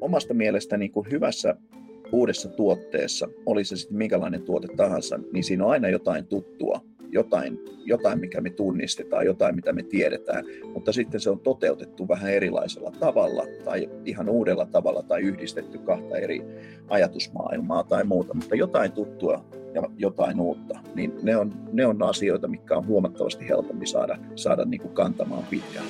omasta mielestäni niin kuin hyvässä uudessa tuotteessa, oli se sitten minkälainen tuote tahansa, niin siinä on aina jotain tuttua, jotain, jotain, mikä me tunnistetaan, jotain, mitä me tiedetään, mutta sitten se on toteutettu vähän erilaisella tavalla tai ihan uudella tavalla tai yhdistetty kahta eri ajatusmaailmaa tai muuta, mutta jotain tuttua ja jotain uutta, niin ne on, ne on asioita, mitkä on huomattavasti helpompi saada, saada niin kuin kantamaan pitkään.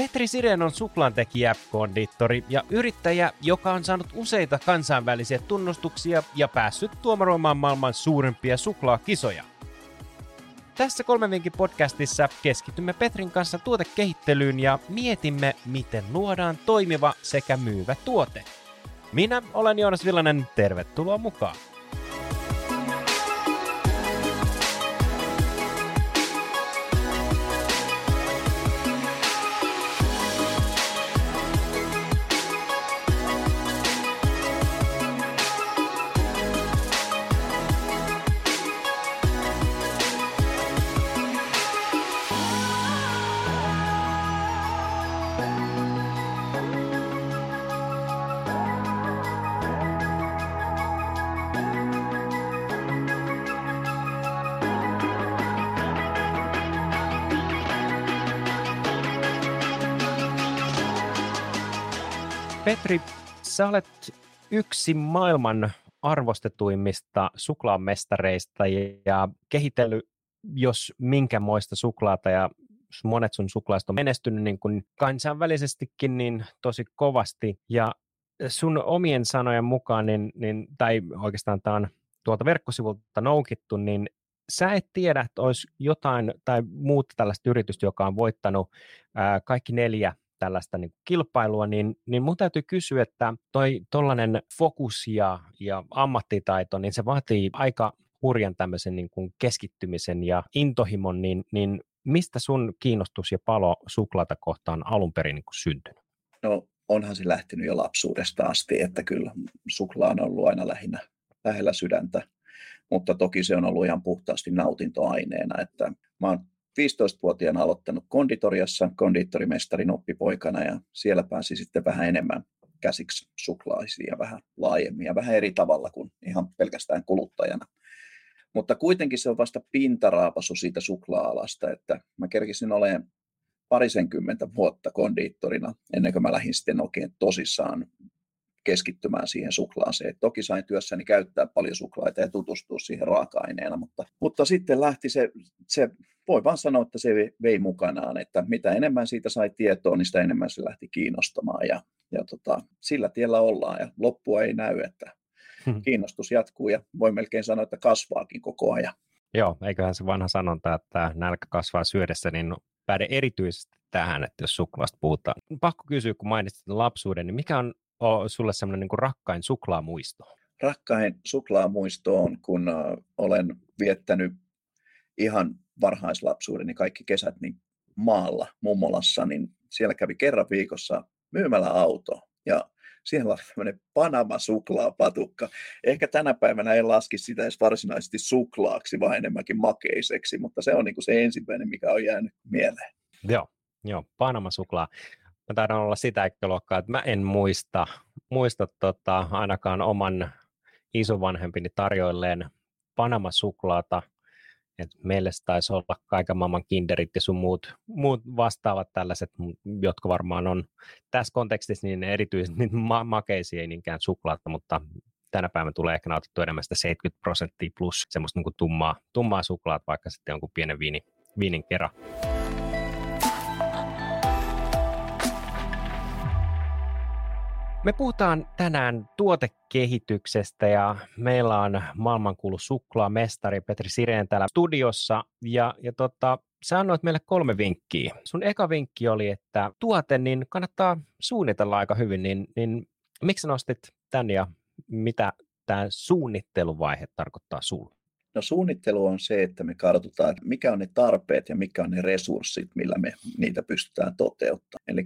Petri Siren on suklaantekijä, kondiittori ja yrittäjä, joka on saanut useita kansainvälisiä tunnustuksia ja päässyt tuomaroimaan maailman suurimpia suklaakisoja. Tässä kolmen vinkin podcastissa keskitymme Petrin kanssa tuotekehittelyyn ja mietimme, miten luodaan toimiva sekä myyvä tuote. Minä olen Joonas Villanen, tervetuloa mukaan! Petri, sä olet yksi maailman arvostetuimmista suklaamestareista ja kehitellyt jos minkämoista suklaata ja monet sun suklaista on menestynyt niin kuin kansainvälisestikin niin tosi kovasti. Ja sun omien sanojen mukaan, niin, niin, tai oikeastaan tämä on tuolta verkkosivulta noukittu, niin sä et tiedä, että olisi jotain tai muuta tällaista yritystä, joka on voittanut ää, kaikki neljä tällaista niin kilpailua, niin, niin mun täytyy kysyä, että toi tollainen fokus ja, ja ammattitaito, niin se vaatii aika hurjan tämmöisen niin kuin keskittymisen ja intohimon, niin, niin mistä sun kiinnostus ja palo suklaata kohtaan alun perin niin syntynyt? No onhan se lähtenyt jo lapsuudesta asti, että kyllä suklaa on ollut aina lähinnä lähellä sydäntä, mutta toki se on ollut ihan puhtaasti nautintoaineena, että mä oon 15-vuotiaana aloittanut konditoriassa kondiittorimestarin oppipoikana ja siellä pääsi sitten vähän enemmän käsiksi suklaisiin ja vähän laajemmin ja vähän eri tavalla kuin ihan pelkästään kuluttajana. Mutta kuitenkin se on vasta pintaraapasu siitä suklaa-alasta, että mä kerkisin olemaan parisenkymmentä vuotta kondiittorina ennen kuin mä lähdin sitten oikein tosissaan keskittymään siihen suklaaseen. Toki sain työssäni käyttää paljon suklaita ja tutustua siihen raaka-aineena, mutta, mutta sitten lähti se, se, voi vaan sanoa, että se vei mukanaan, että mitä enemmän siitä sai tietoa, niin sitä enemmän se lähti kiinnostamaan ja, ja tota, sillä tiellä ollaan ja loppua ei näy, että hmm. kiinnostus jatkuu ja voi melkein sanoa, että kasvaakin koko ajan. Joo, eiköhän se vanha sanonta, että nälkä kasvaa syödessä, niin päde erityisesti tähän, että jos suklaasta puhutaan. Pakko kysyä, kun mainitsit lapsuuden, niin mikä on sulle semmoinen niin rakkain suklaamuisto? Rakkain suklaamuisto on, kun uh, olen viettänyt ihan varhaislapsuudeni kaikki kesät niin maalla, mummolassa, niin siellä kävi kerran viikossa myymällä auto ja siellä oli tämmöinen Panama suklaapatukka. Ehkä tänä päivänä ei laski sitä edes varsinaisesti suklaaksi, vaan enemmänkin makeiseksi, mutta se on niin kuin se ensimmäinen, mikä on jäänyt mieleen. Joo, joo Panama suklaa mä taidan olla sitä luokkaa, että mä en muista, muista tota, ainakaan oman isovanhempini tarjoilleen Panama-suklaata, että meille taisi olla kaiken maailman kinderit ja sun muut, muut vastaavat tällaiset, jotka varmaan on tässä kontekstissa niin erityisesti niin ma- makeisia, ei niinkään suklaata, mutta tänä päivänä tulee ehkä nautettu enemmän sitä 70 prosenttia plus semmoista niin kuin tummaa, tummaa suklaata, vaikka sitten jonkun pienen viini, viinin kerran. Me puhutaan tänään tuotekehityksestä ja meillä on maailmankuulu suklaamestari Petri Sireen täällä studiossa ja, ja tota, sä annoit meille kolme vinkkiä. Sun eka vinkki oli, että tuote niin kannattaa suunnitella aika hyvin, niin, niin miksi nostit tän ja mitä tämä suunnitteluvaihe tarkoittaa sulle? No suunnittelu on se, että me kartoitetaan, mikä on ne tarpeet ja mikä on ne resurssit, millä me niitä pystytään toteuttamaan. Eli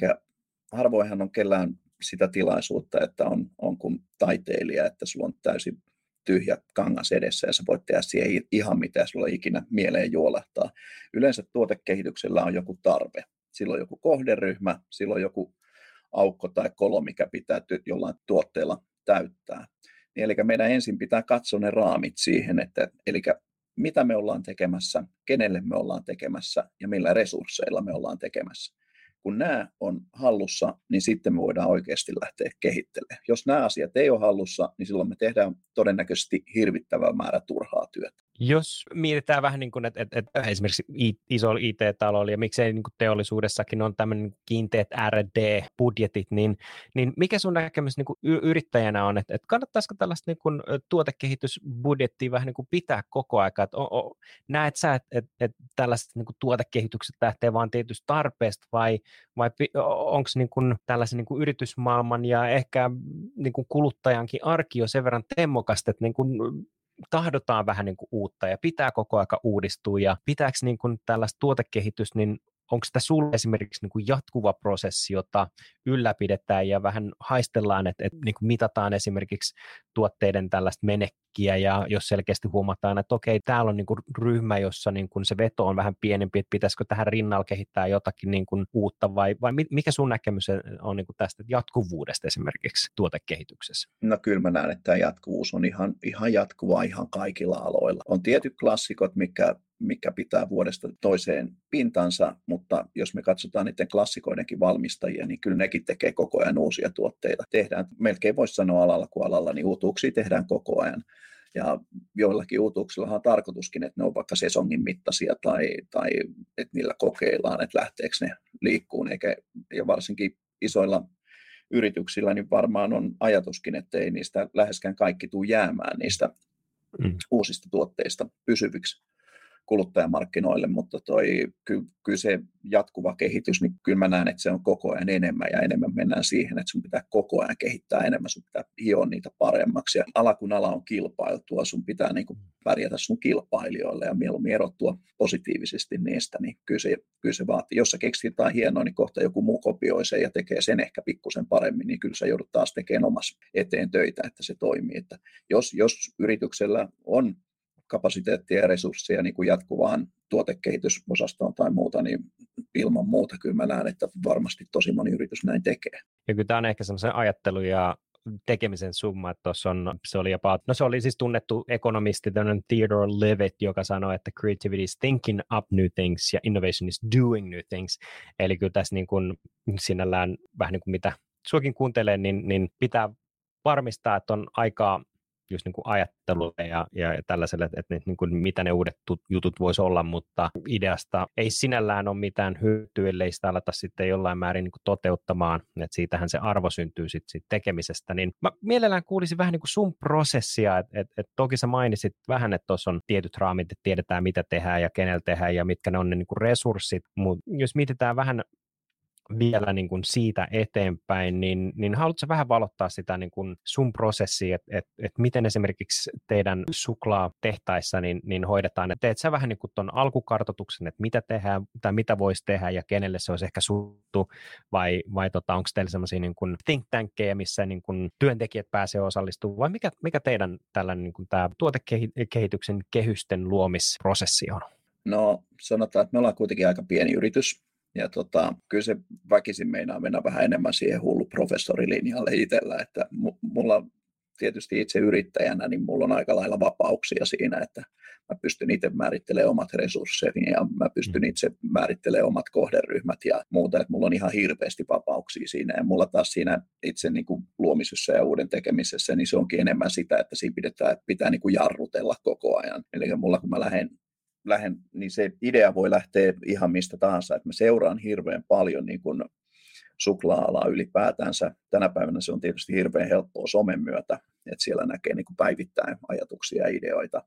harvoinhan on kellään sitä tilaisuutta, että on, on kuin taiteilija, että sulla on täysin tyhjä kangas edessä ja sä voit tehdä siihen ihan mitä sulla ikinä mieleen juolahtaa. Yleensä tuotekehityksellä on joku tarve. Silloin joku kohderyhmä, silloin joku aukko tai kolo, mikä pitää jollain tuotteella täyttää. Niin, eli meidän ensin pitää katsoa ne raamit siihen, että eli mitä me ollaan tekemässä, kenelle me ollaan tekemässä ja millä resursseilla me ollaan tekemässä kun nämä on hallussa, niin sitten me voidaan oikeasti lähteä kehittelemään. Jos nämä asiat ei ole hallussa, niin silloin me tehdään todennäköisesti hirvittävä määrä turhaa työtä. Jos mietitään vähän niin kuin, että, että, että esimerkiksi iso IT-talo ja miksei niin kuin teollisuudessakin on tämmöinen kiinteät R&D-budjetit, niin, niin mikä sun näkemys niin kuin yrittäjänä on, että, että kannattaisiko tällaista niin kuin tuotekehitysbudjettia vähän niin kuin pitää koko aika, että o, o, näet sä, että, että, että tällaiset niin kuin tuotekehitykset lähtee vaan tietystä tarpeesta vai, vai onko niin kuin tällaisen niin kuin yritysmaailman ja ehkä niin kuin kuluttajankin arki jo sen verran temmokasta, että niin kuin tahdotaan vähän niin kuin uutta ja pitää koko aika uudistua ja pitääkö niin kuin tällaista tuotekehitys, niin onko tämä sulle esimerkiksi niin kuin jatkuva prosessi, jota ylläpidetään ja vähän haistellaan, että, että niin kuin mitataan esimerkiksi tuotteiden tällaista menekkiä ja jos selkeästi huomataan, että okei, täällä on niin kuin ryhmä, jossa niin kuin se veto on vähän pienempi, että pitäisikö tähän rinnalla kehittää jotakin niin kuin uutta vai, vai mikä sun näkemys on niin kuin tästä jatkuvuudesta esimerkiksi tuotekehityksessä? No kyllä mä näen, että tämä jatkuvuus on ihan, ihan jatkuvaa ihan kaikilla aloilla. On tietyt klassikot, mikä mikä pitää vuodesta toiseen pintansa, mutta jos me katsotaan niiden klassikoidenkin valmistajia, niin kyllä nekin tekee koko ajan uusia tuotteita. Tehdään, melkein voisi sanoa alalla kuin alalla, niin uutuuksia tehdään koko ajan. Ja joillakin uutuuksilla on tarkoituskin, että ne on vaikka sesongin mittaisia tai, tai että niillä kokeillaan, että lähteekö ne liikkuun, eikä, ja varsinkin isoilla yrityksillä niin varmaan on ajatuskin, että ei niistä läheskään kaikki tule jäämään niistä mm. uusista tuotteista pysyviksi kuluttajamarkkinoille, mutta toi, ky, kyllä se jatkuva kehitys, niin kyllä mä näen, että se on koko ajan enemmän ja enemmän mennään siihen, että sun pitää koko ajan kehittää enemmän, sun pitää hioa niitä paremmaksi. Ja ala kun ala on kilpailtua, sun pitää niin kuin pärjätä sun kilpailijoille ja mieluummin erottua positiivisesti niistä, niin kyllä se, kyllä se vaatii. Jos sä keksit jotain hienoa, niin kohta joku muu kopioi sen ja tekee sen ehkä pikkusen paremmin, niin kyllä sä joudut taas tekemään omassa eteen töitä, että se toimii. Että jos, jos yrityksellä on kapasiteettia ja resursseja niin kuin jatkuvaan tuotekehitysosastoon tai muuta, niin ilman muuta kyllä mä näen, että varmasti tosi moni yritys näin tekee. Ja kyllä tämä on ehkä semmoisen ajattelu ja tekemisen summa, että tuossa on, se oli jopa, no se oli siis tunnettu ekonomisti, Theodore Levitt, joka sanoi, että creativity is thinking up new things ja innovation is doing new things. Eli kyllä tässä niin kuin sinällään vähän niin kuin mitä suokin kuuntelee, niin, niin pitää varmistaa, että on aikaa just niin kuin ajattelulle ja, ja tällaiselle, että, niin kuin mitä ne uudet jutut voisi olla, mutta ideasta ei sinällään ole mitään hyötyä, ellei sitä aleta sitten jollain määrin niin kuin toteuttamaan, että siitähän se arvo syntyy sitten sit tekemisestä, niin mä mielellään kuulisin vähän niin kuin sun prosessia, että et, et toki sä mainitsit vähän, että tuossa on tietyt raamit, että tiedetään mitä tehdään ja kenellä tehdään ja mitkä ne on ne niin kuin resurssit, mutta jos mietitään vähän vielä niin kuin siitä eteenpäin, niin, niin haluatko vähän valottaa sitä niin kuin sun prosessia, että et, et miten esimerkiksi teidän suklaatehtaissa niin, niin hoidetaan, että teet sä vähän niin kuin ton alkukartoituksen, että mitä tehdään tai mitä voisi tehdä ja kenelle se olisi ehkä suttu, vai, vai tota, onko teillä sellaisia niin kuin think tankkeja, missä niin kuin työntekijät pääsee osallistumaan, vai mikä, mikä teidän tällainen niin kuin tämä tuotekehityksen kehysten luomisprosessi on? No sanotaan, että me ollaan kuitenkin aika pieni yritys, ja tota, kyllä se väkisin meinaa mennä vähän enemmän siihen hullu professorilinjalle itsellä, että mulla tietysti itse yrittäjänä, niin mulla on aika lailla vapauksia siinä, että mä pystyn itse määrittelemään omat resurssini ja mä pystyn mm. itse määrittelemään omat kohderyhmät ja muuta, että mulla on ihan hirveästi vapauksia siinä ja mulla taas siinä itse niin kuin luomisessa ja uuden tekemisessä, niin se onkin enemmän sitä, että siinä pidetään, että pitää niin kuin jarrutella koko ajan. Eli mulla kun mä lähden lähden, niin se idea voi lähteä ihan mistä tahansa. Että mä seuraan hirveän paljon niin kuin suklaa-alaa ylipäätänsä. Tänä päivänä se on tietysti hirveän helppoa somen myötä, että siellä näkee niin kuin päivittäin ajatuksia ja ideoita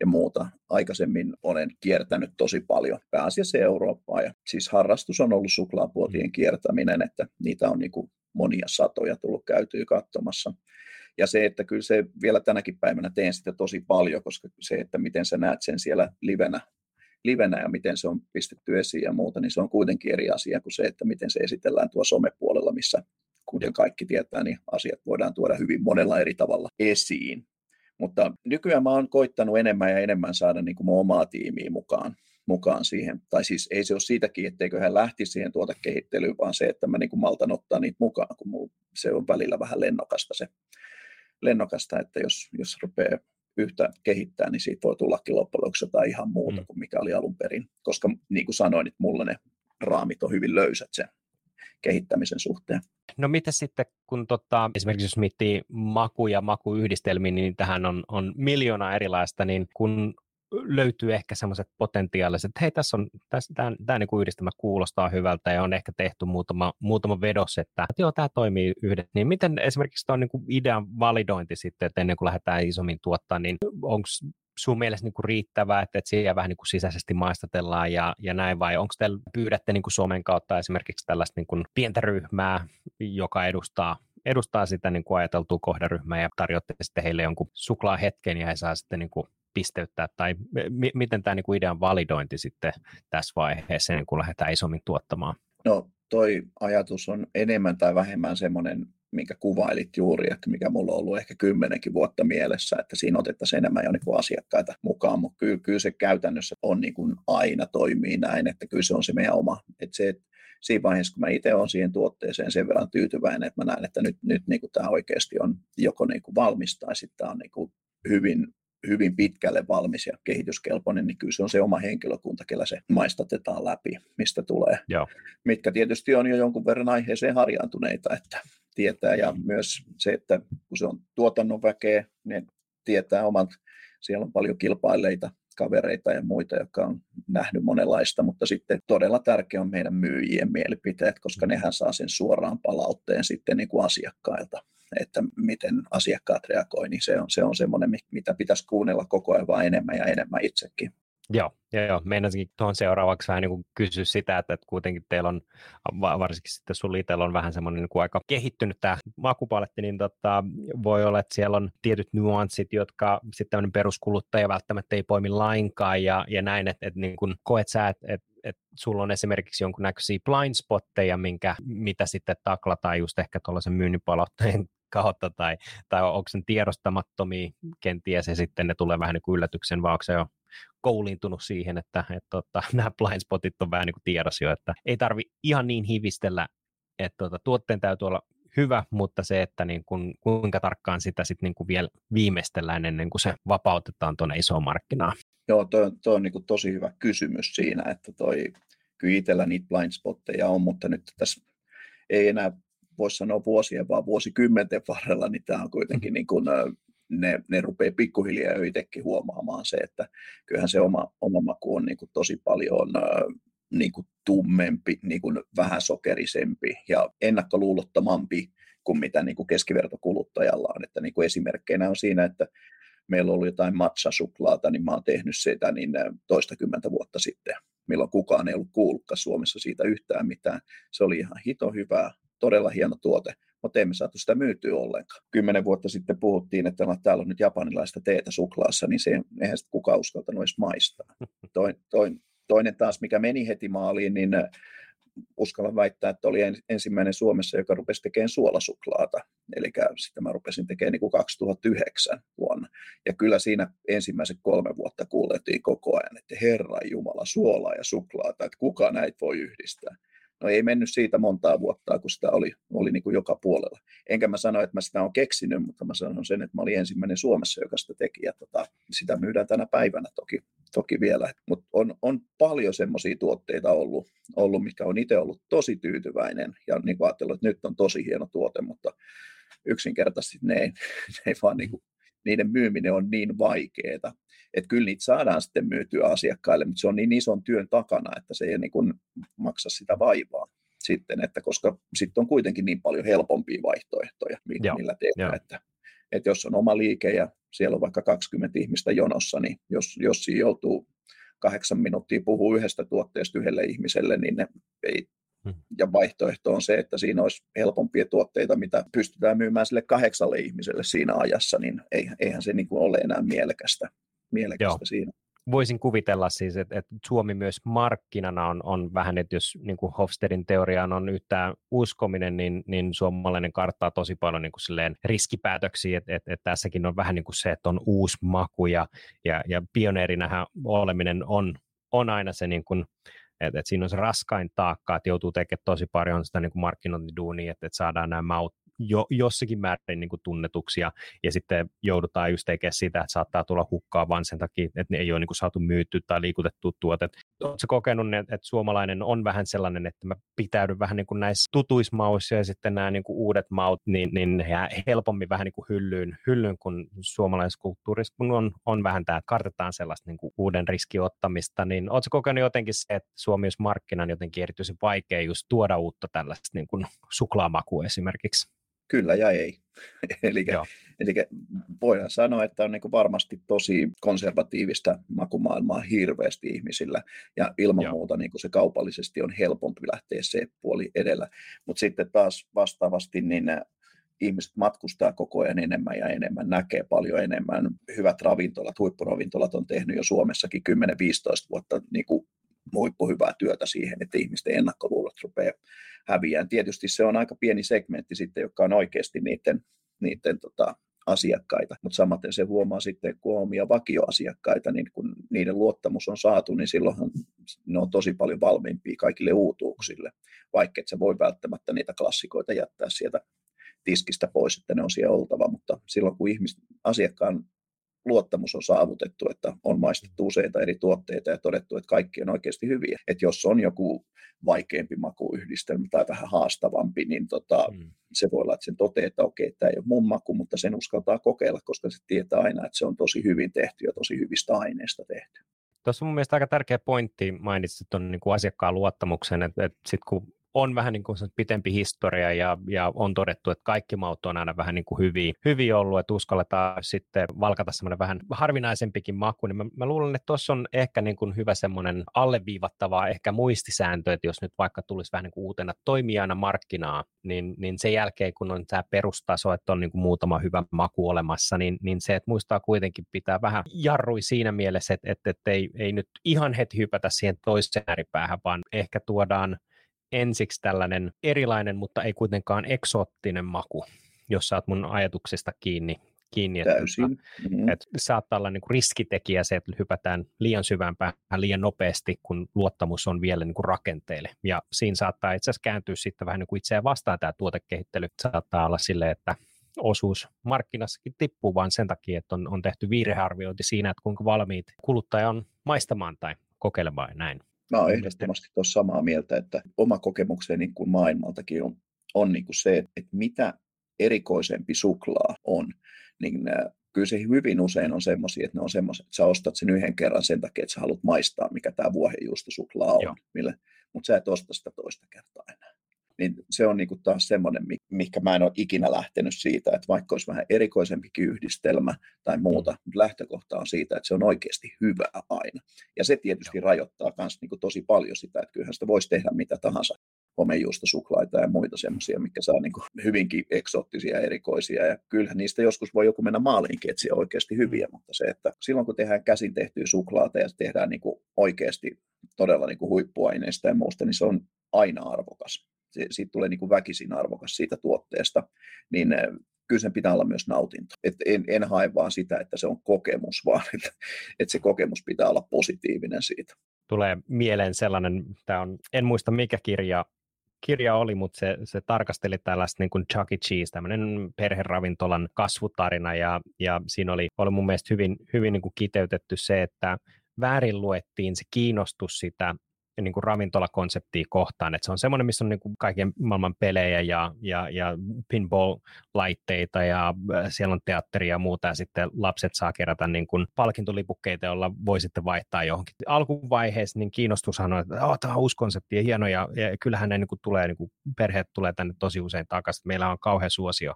ja muuta. Aikaisemmin olen kiertänyt tosi paljon, pääasiassa Eurooppaa. Ja siis harrastus on ollut suklaapuotien kiertäminen, että niitä on niin kuin monia satoja tullut käytyä katsomassa. Ja se, että kyllä se vielä tänäkin päivänä teen sitä tosi paljon, koska se, että miten sä näet sen siellä livenä, livenä ja miten se on pistetty esiin ja muuta, niin se on kuitenkin eri asia kuin se, että miten se esitellään tuo somepuolella, missä kuten kaikki tietää, niin asiat voidaan tuoda hyvin monella eri tavalla esiin. Mutta nykyään mä oon koittanut enemmän ja enemmän saada niin kuin omaa tiimiä mukaan, mukaan siihen. Tai siis ei se ole siitäkin, etteikö hän lähtisi siihen tuotekehittelyyn, vaan se, että mä niin kuin maltan ottaa niitä mukaan, kun se on välillä vähän lennokasta se, lennokasta, että jos, jos rupeaa yhtä kehittää, niin siitä voi tullakin loppujen lopuksi jotain ihan muuta mm. kuin mikä oli alun perin. Koska niin kuin sanoin, niin mulla ne raamit on hyvin löysät sen kehittämisen suhteen. No mitä sitten, kun tota, esimerkiksi jos miettii maku- ja makuyhdistelmiä, niin tähän on, on miljoona erilaista, niin kun löytyy ehkä semmoiset potentiaaliset, että hei, tässä on, tässä, tämä, tämä niin kuin yhdistelmä kuulostaa hyvältä ja on ehkä tehty muutama, muutama vedos, että, että joo, tämä toimii yhdessä. Niin miten esimerkiksi tuo niin kuin idean validointi sitten, että ennen kuin lähdetään isommin tuottaa, niin onko sun mielestä niin kuin riittävää, että, että siellä vähän niin kuin sisäisesti maistatellaan ja, ja näin, vai onko teillä, pyydätte niin kuin Suomen kautta esimerkiksi tällaista niin kuin pientä ryhmää, joka edustaa edustaa sitä niin kuin ajateltua kohderyhmää ja tarjotte sitten heille jonkun suklaahetken ja he saa sitten niin kuin pisteyttää, tai m- miten tämä niin idean validointi sitten tässä vaiheessa, niin kun lähdetään isommin tuottamaan? No toi ajatus on enemmän tai vähemmän semmoinen, minkä kuvailit juuri, että mikä mulla on ollut ehkä kymmenenkin vuotta mielessä, että siinä otettaisiin enemmän jo niin asiakkaita mukaan, mutta kyllä, kyllä se käytännössä on niin kuin aina toimii näin, että kyllä se on se meidän oma. Että se, että siinä vaiheessa, kun mä itse olen siihen tuotteeseen sen verran tyytyväinen, että mä näen, että nyt, nyt niin kuin tämä oikeasti on joko niin kuin valmis tai sitten tämä on niin kuin hyvin hyvin pitkälle valmis ja kehityskelpoinen, niin kyllä se on se oma henkilökunta, kellä se maistatetaan läpi, mistä tulee. Joo. Mitkä tietysti on jo jonkun verran aiheeseen harjaantuneita, että tietää, ja myös se, että kun se on tuotannon väkeä, niin tietää omat, siellä on paljon kilpailleita kavereita ja muita, jotka on nähnyt monenlaista, mutta sitten todella tärkeä on meidän myyjien mielipiteet, koska nehän saa sen suoraan palautteen sitten niin kuin asiakkailta että miten asiakkaat reagoivat, niin se on, se on semmoinen, mitä pitäisi kuunnella koko ajan vaan enemmän ja enemmän itsekin. Joo, joo, joo. meinasinkin tuohon seuraavaksi vähän niin kysyä sitä, että, että kuitenkin teillä on, varsinkin sitten sun itsellä on vähän semmoinen niin aika kehittynyt tämä makupaletti, niin tota, voi olla, että siellä on tietyt nuanssit, jotka sitten tämmöinen peruskuluttaja välttämättä ei poimi lainkaan ja, ja näin, että, että niin kuin koet sä, että, että että sulla on esimerkiksi jonkunnäköisiä blind spotteja, minkä, mitä sitten taklataan just ehkä tuollaisen myynnin palautteen kautta, tai, tai onko sen tiedostamattomia kenties, ja sitten ne tulee vähän niin kuin yllätyksen, vaan onko se jo kouliintunut siihen, että, että, tota, nämä blind spotit on vähän niin kuin tiedossa jo, että ei tarvi ihan niin hivistellä, että tuota, tuotteen täytyy olla hyvä, mutta se, että niin kun, kuinka tarkkaan sitä sitten niin kuin vielä viimeistellään ennen kuin se vapautetaan tuonne isoon markkinaan. Joo, toi, toi on niin kuin tosi hyvä kysymys siinä, että toi, kyllä itsellä niitä blind spotteja on, mutta nyt tässä ei enää voisi sanoa vuosien, vaan vuosikymmenten varrella, niin tämä on kuitenkin niin kuin, ne, ne rupeaa pikkuhiljaa jo itsekin huomaamaan se, että kyllähän se oma, oma maku on niin kuin tosi paljon niin kuin tummempi, niin kuin vähän sokerisempi ja ennakkoluulottomampi kuin mitä niin kuin keskivertokuluttajalla on. Että niin kuin esimerkkeinä on siinä, että meillä ollut jotain matcha-suklaata, niin mä oon tehnyt sitä niin toistakymmentä vuotta sitten, milloin kukaan ei ollut kuullutkaan Suomessa siitä yhtään mitään. Se oli ihan hito hyvää, todella hieno tuote, mutta emme saatu sitä myytyä ollenkaan. Kymmenen vuotta sitten puhuttiin, että täällä on nyt japanilaista teetä suklaassa, niin se eihän sitä kukaan uskaltanut edes maistaa. Toin, toin, toinen taas, mikä meni heti maaliin, niin äh, uskallan väittää, että oli ensimmäinen Suomessa, joka rupesi tekemään suolasuklaata. Eli sitä mä rupesin tekemään niin kuin 2009 vuonna. Ja kyllä siinä ensimmäiset kolme vuotta kuulettiin koko ajan, että Herra Jumala, suolaa ja suklaata, että kuka näitä voi yhdistää. No ei mennyt siitä montaa vuotta, kun sitä oli, oli niin kuin joka puolella. Enkä mä sano, että mä sitä olen keksinyt, mutta mä sanon sen, että mä olin ensimmäinen Suomessa, joka sitä teki. Ja tota, sitä myydään tänä päivänä toki, toki vielä. Mutta on, on paljon semmoisia tuotteita ollut, ollut, mikä on itse ollut tosi tyytyväinen ja niin kuin ajatellut, että nyt on tosi hieno tuote, mutta yksinkertaisesti ne ei, ne ei vaan niin kuin, niiden myyminen on niin vaikeaa, että kyllä niitä saadaan sitten myytyä asiakkaille, mutta se on niin ison työn takana, että se ei niin kuin maksa sitä vaivaa sitten, että koska sitten on kuitenkin niin paljon helpompia vaihtoehtoja, millä, Joo. tehdään, että, että jos on oma liike ja siellä on vaikka 20 ihmistä jonossa, niin jos, jos siinä joutuu kahdeksan minuuttia puhuu yhdestä tuotteesta yhdelle ihmiselle, niin ne ei, hmm. ja vaihtoehto on se, että siinä olisi helpompia tuotteita, mitä pystytään myymään sille kahdeksalle ihmiselle siinä ajassa, niin eihän se niin kuin ole enää mielekästä mielekästä Joo. siinä. voisin kuvitella siis, että, että Suomi myös markkinana on, on vähän, että jos niin kuin Hofstedin teoriaan on yhtään uskominen, niin, niin suomalainen karttaa tosi paljon niin kuin silleen riskipäätöksiä, että, että, että tässäkin on vähän niin kuin se, että on uusi maku ja, ja, ja pioneerinähän oleminen on, on aina se niin kuin, että, että siinä on se raskain taakka, että joutuu tekemään tosi paljon sitä niin kuin markkinointiduunia, että, että saadaan nämä maut jo, jossakin määrin niin kuin tunnetuksi ja, ja sitten joudutaan just tekemään sitä, että saattaa tulla hukkaa vaan sen takia, että ne ei ole niin kuin saatu myytty tai liikutettu tuotet. Oletko kokenut, että, että suomalainen on vähän sellainen, että mä pitäydyn vähän niin kuin näissä tutuismauissa ja sitten nämä niin kuin uudet maut, niin, niin helpommin vähän niin kuin hyllyyn, hyllyyn kuin suomalaisessa kulttuurissa, kun on, on vähän tämä, että kartetaan sellaista niin kuin uuden riskiottamista, niin oletko kokenut jotenkin se, että Suomi markkinan jotenkin erityisen vaikea just tuoda uutta tällaista niin kuin suklaamakua esimerkiksi? Kyllä ja ei. eli, eli voidaan sanoa, että on niin varmasti tosi konservatiivista makumaailmaa hirveästi ihmisillä, ja ilman Joo. muuta niin se kaupallisesti on helpompi lähteä se puoli edellä. Mutta sitten taas vastaavasti niin ihmiset matkustaa koko ajan enemmän ja enemmän, näkee paljon enemmän. Hyvät ravintolat, huippuravintolat on tehnyt jo Suomessakin 10-15 vuotta niin kuin huippuhyvää työtä siihen, että ihmisten ennakkoluulot rupeaa häviään. Tietysti se on aika pieni segmentti sitten, joka on oikeasti niiden, niiden tota, asiakkaita, mutta samaten se huomaa sitten, kun on omia vakioasiakkaita, niin kun niiden luottamus on saatu, niin silloinhan ne on tosi paljon valmiimpia kaikille uutuuksille, vaikka sä voi välttämättä niitä klassikoita jättää sieltä tiskistä pois, että ne on siellä oltava, mutta silloin kun ihmis, asiakkaan luottamus on saavutettu, että on maistettu useita eri tuotteita ja todettu, että kaikki on oikeasti hyviä. Että jos on joku vaikeampi makuyhdistelmä tai vähän haastavampi, niin tota, mm. se voi olla, että sen toteaa, että okei, tämä ei ole mun maku, mutta sen uskaltaa kokeilla, koska se tietää aina, että se on tosi hyvin tehty ja tosi hyvistä aineista tehty. Tuossa on mun mielestä aika tärkeä pointti, mainitsit tuon niin asiakkaan luottamuksen, että, että sitten kun on vähän niin kuin pitempi historia ja, ja on todettu, että kaikki maut on aina vähän niin kuin hyviä, hyviä ollut, että uskalletaan sitten valkata semmoinen vähän harvinaisempikin maku, niin mä, mä luulen, että tuossa on ehkä niin kuin hyvä semmoinen alleviivattava ehkä muistisääntö, että jos nyt vaikka tulisi vähän niin kuin uutena toimijana markkinaa, niin, niin sen jälkeen kun on tämä perustaso, että on niin kuin muutama hyvä maku olemassa, niin, niin se, että muistaa kuitenkin pitää vähän jarrui siinä mielessä, että, että, että ei, ei nyt ihan heti hypätä siihen toiseen ääripäähän, vaan ehkä tuodaan ensiksi tällainen erilainen, mutta ei kuitenkaan eksoottinen maku, jos saat mun ajatuksista kiinni. kiinni että, Täysin. Mm-hmm. Että saattaa olla niin kuin riskitekijä se, että hypätään liian syvään päähän liian nopeasti, kun luottamus on vielä niin kuin rakenteelle. Ja siinä saattaa itse asiassa kääntyä sitten vähän niin kuin itseään vastaan tämä tuotekehittely. Saattaa olla silleen, että osuus markkinassakin tippuu vain sen takia, että on, on tehty virhearviointi siinä, että kuinka valmiit kuluttaja on maistamaan tai kokeilemaan ja näin. Mä olen ehdottomasti tuossa samaa mieltä, että oma kokemukseni kuin maailmaltakin on, on niin kuin se, että mitä erikoisempi suklaa on, niin äh, kyllä se hyvin usein on semmoisia, että ne on semmoisia, että sä ostat sen yhden kerran sen takia, että sä haluat maistaa, mikä tämä vuohenjuustosuklaa on, mille, mutta sä et osta sitä toista kertaa enää niin se on niin kuin taas semmoinen, mikä mä en ole ikinä lähtenyt siitä, että vaikka olisi vähän erikoisempikin yhdistelmä tai muuta, mm. mutta lähtökohta on siitä, että se on oikeasti hyvä aina. Ja se tietysti rajoittaa myös niin tosi paljon sitä, että kyllähän sitä voisi tehdä mitä tahansa homejuustosuklaita ja muita semmoisia, mikä saa niin hyvinkin eksoottisia erikoisia. Ja kyllähän niistä joskus voi joku mennä maaliinkin etsiä oikeasti hyviä, mm. mutta se, että silloin kun tehdään käsin tehtyä suklaata ja tehdään niin oikeasti todella niin huippuaineista ja muusta, niin se on aina arvokas siitä tulee niin kuin väkisin arvokas siitä tuotteesta, niin eh, kyllä sen pitää olla myös nautinto. Et en, en hae vaan sitä, että se on kokemus, vaan että, että se kokemus pitää olla positiivinen siitä. Tulee mieleen sellainen, tämä on, en muista mikä kirja, kirja oli, mutta se, se tarkasteli tällaista niin kuin Chuck E. Cheese, tämmöinen perheravintolan kasvutarina, ja, ja siinä oli, oli mun mielestä hyvin, hyvin niin kuin kiteytetty se, että väärin luettiin se kiinnostus sitä niin kuin ravintolakonseptia kohtaan, että se on semmoinen, missä on niin kuin kaiken maailman pelejä ja, ja, ja pinball-laitteita ja äh, siellä on teatteria ja muuta ja sitten lapset saa kerätä niin kuin palkintolipukkeita, joilla voi sitten vaihtaa johonkin. Alkuvaiheessa niin kiinnostushan on, että oh, tämä on uusi konsepti ja hieno ja, ja kyllähän ne niin kuin tulee, niin kuin perheet tulee tänne tosi usein takaisin, meillä on kauhean suosio.